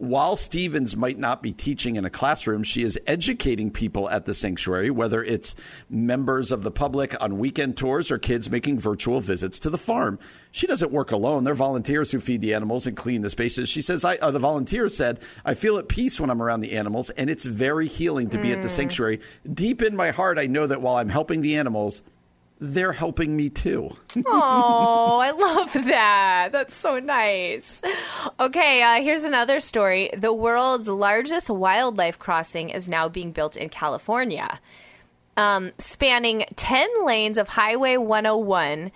While Stevens might not be teaching in a classroom, she is educating people at the sanctuary, whether it's members of the public on weekend tours or kids making virtual visits to the farm. She doesn't work alone. They're volunteers who feed the animals and clean the spaces. She says, I, uh, the volunteer said, I feel at peace when I'm around the animals, and it's very healing to be at the sanctuary. Deep in my heart, I know that while I'm helping the animals, they're helping me too. Oh, I love that. That's so nice. Okay, uh, here's another story. The world's largest wildlife crossing is now being built in California. Um, spanning 10 lanes of Highway 101,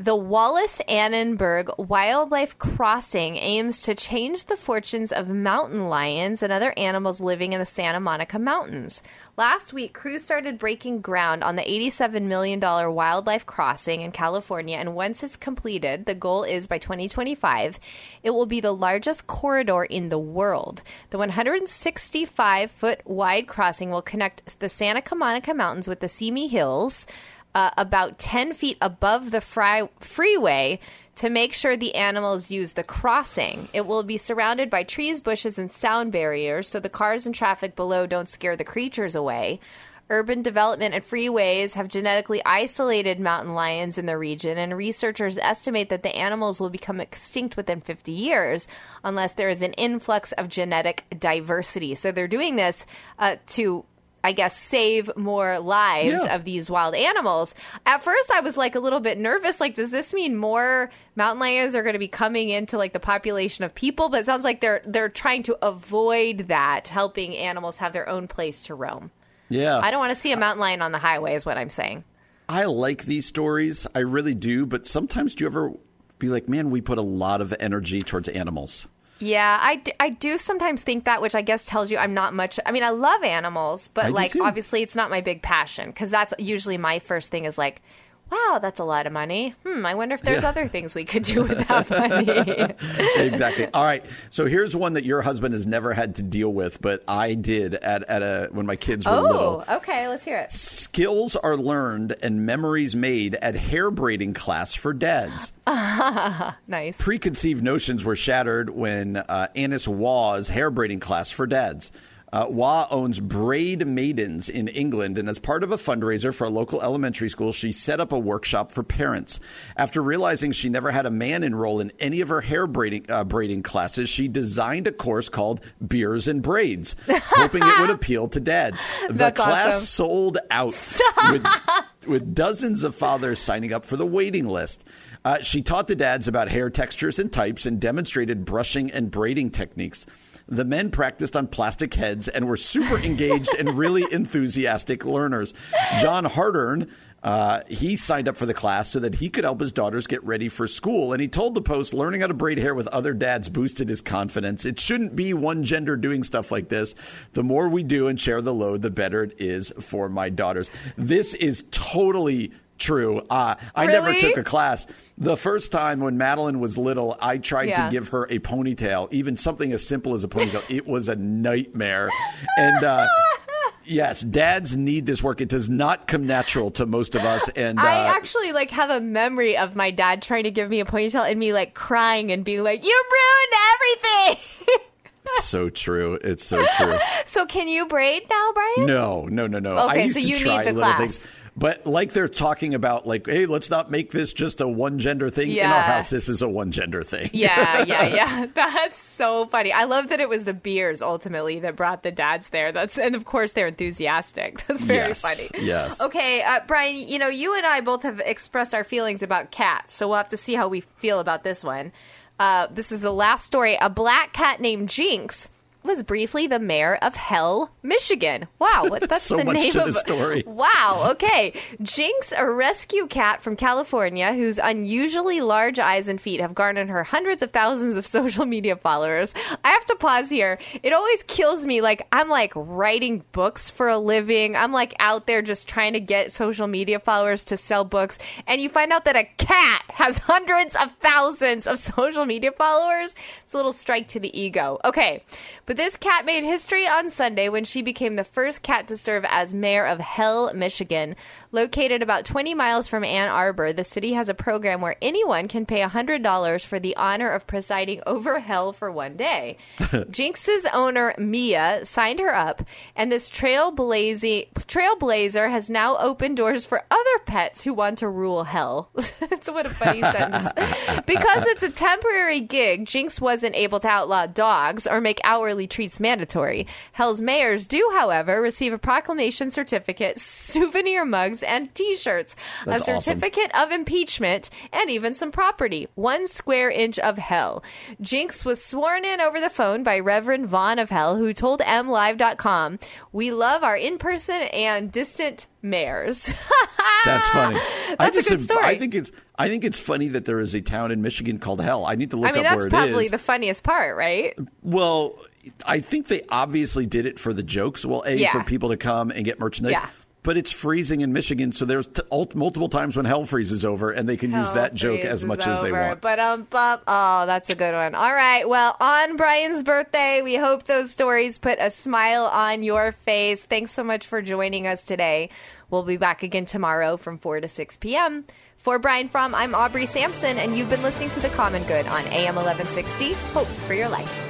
the Wallis Annenberg Wildlife Crossing aims to change the fortunes of mountain lions and other animals living in the Santa Monica Mountains. Last week, crews started breaking ground on the $87 million wildlife crossing in California, and once it's completed, the goal is by 2025, it will be the largest corridor in the world. The 165 foot wide crossing will connect the Santa Monica Mountains with the Simi Hills uh, about 10 feet above the fry- freeway to make sure the animals use the crossing. It will be surrounded by trees, bushes, and sound barriers so the cars and traffic below don't scare the creatures away. Urban development and freeways have genetically isolated mountain lions in the region, and researchers estimate that the animals will become extinct within 50 years unless there is an influx of genetic diversity. So they're doing this uh, to I guess, save more lives Yeah. of these wild animals. At first, I was like a little bit nervous. Like, does this mean more mountain lions are going to be coming into like the population of people? But it sounds like they're they're trying to avoid that, helping animals have their own place to roam. Yeah. I don't want to see a mountain lion on the highway, is what I'm saying. I like these stories. I really do. But sometimes do you ever be like, man, we put a lot of energy towards animals? Yeah, I, d- I do sometimes think that, which I guess tells you I'm not much. I mean, I love animals, but I like obviously it's not my big passion because that's usually my first thing is like, wow, that's a lot of money. Hmm, I wonder if there's Yeah. other things we could do with that money. exactly. All right. So here's one that your husband has never had to deal with, but I did at, at a when my kids were little. oh, okay, let's hear it. Skills are learned and memories made at hair braiding class for dads. Nice. Preconceived notions were shattered when uh, Annis Waugh's hair braiding class for dads. Uh, Waugh owns Braid Maidens in England, and as part of a fundraiser for a local elementary school, she set up a workshop for parents. After realizing she never had a man enroll in any of her hair braiding, uh, braiding classes, she designed a course called Beers and Braids, hoping it would appeal to dads. The That's class awesome. sold out with, with dozens of fathers signing up for the waiting list. Uh, she taught the dads about hair textures and types and demonstrated brushing and braiding techniques. The men practiced on plastic heads and were super engaged and really enthusiastic learners. John Hardern uh, he signed up for the class so that he could help his daughters get ready for school. And he told the Post, learning how to braid hair with other dads boosted his confidence. It shouldn't be one gender doing stuff like this. The more we do and share the load, the better it is for my daughters. This is totally true. Uh, I never took a class. The first time when Madeline was little, I tried Yeah. to give her a ponytail, even something as simple as a ponytail. it was a nightmare. And, uh, Yes, dads need this work. It does not come natural to most of us, and uh, I actually like have a memory of my dad trying to give me a ponytail and me like crying and being like, "You ruined everything." it's so true. It's so true. so can you braid now, Brian? No, no, no, no. I Okay, used so to you need the little class. things, but like they're talking about, like, hey, let's not make this just a one gender thing. Yeah. In our house, this is a one gender thing. Yeah, yeah, yeah. That's so funny. I love that it was the beers ultimately that brought the dads there. That's and of course they're enthusiastic. That's very Yes, funny. yes. Okay, uh, Brian. You know, you and I both have expressed our feelings about cats, so we'll have to see how we feel about this one. Uh, this is the last story. A black cat named Jinx was briefly the mayor of Hell, Michigan. Wow, what, that's So the much name to of the story. Wow. Okay. Jinx, a rescue cat from California whose unusually large eyes and feet have garnered her hundreds of thousands of social media followers. I have to pause here. It always kills me. Like, I'm like writing books for a living. I'm like out there just trying to get social media followers to sell books. And you find out that a cat has hundreds of thousands of social media followers. It's a little strike to the ego. Okay. But this cat made history on Sunday when she became the first cat to serve as mayor of Hell, Michigan. Located about 20 miles from Ann Arbor, the city has a program where anyone can pay $100 for the honor of presiding over hell for one day. Jinx's owner, Mia, signed her up, and this trailblazing, trailblazer has now opened doors for other pets who want to rule hell. That's what a funny sentence. Because it's a temporary gig, Jinx wasn't able to outlaw dogs or make hourly treats mandatory. Hell's mayors do, however, receive a proclamation certificate, souvenir mugs, and t-shirts, That's a awesome. certificate of impeachment, and even some property. One square inch of hell. Jinx was sworn in over the phone by Reverend Vaughn of Hell, who told MLive.com, We love our in-person and distant mayors. That's funny. I That's a good story. I think it's. I think it's funny that there is a town in Michigan called Hell. I need to look I mean, up that's where it probably the funniest part, right? Well, I think they obviously did it for the jokes. Well, a Yeah. for people to come and get merchandise. Yeah. But it's freezing in Michigan, so there's t- multiple times when hell freezes over, and they can use that joke as much as they want. But um. Oh, that's a good one. All right. Well, on Brian's birthday, we hope those stories put a smile on your face. Thanks so much for joining us today. We'll be back again tomorrow from 4 to 6 p.m. For Brian Fromm, I'm Aubrey Sampson, and you've been listening to The Common Good on AM 1160. Hope for your life.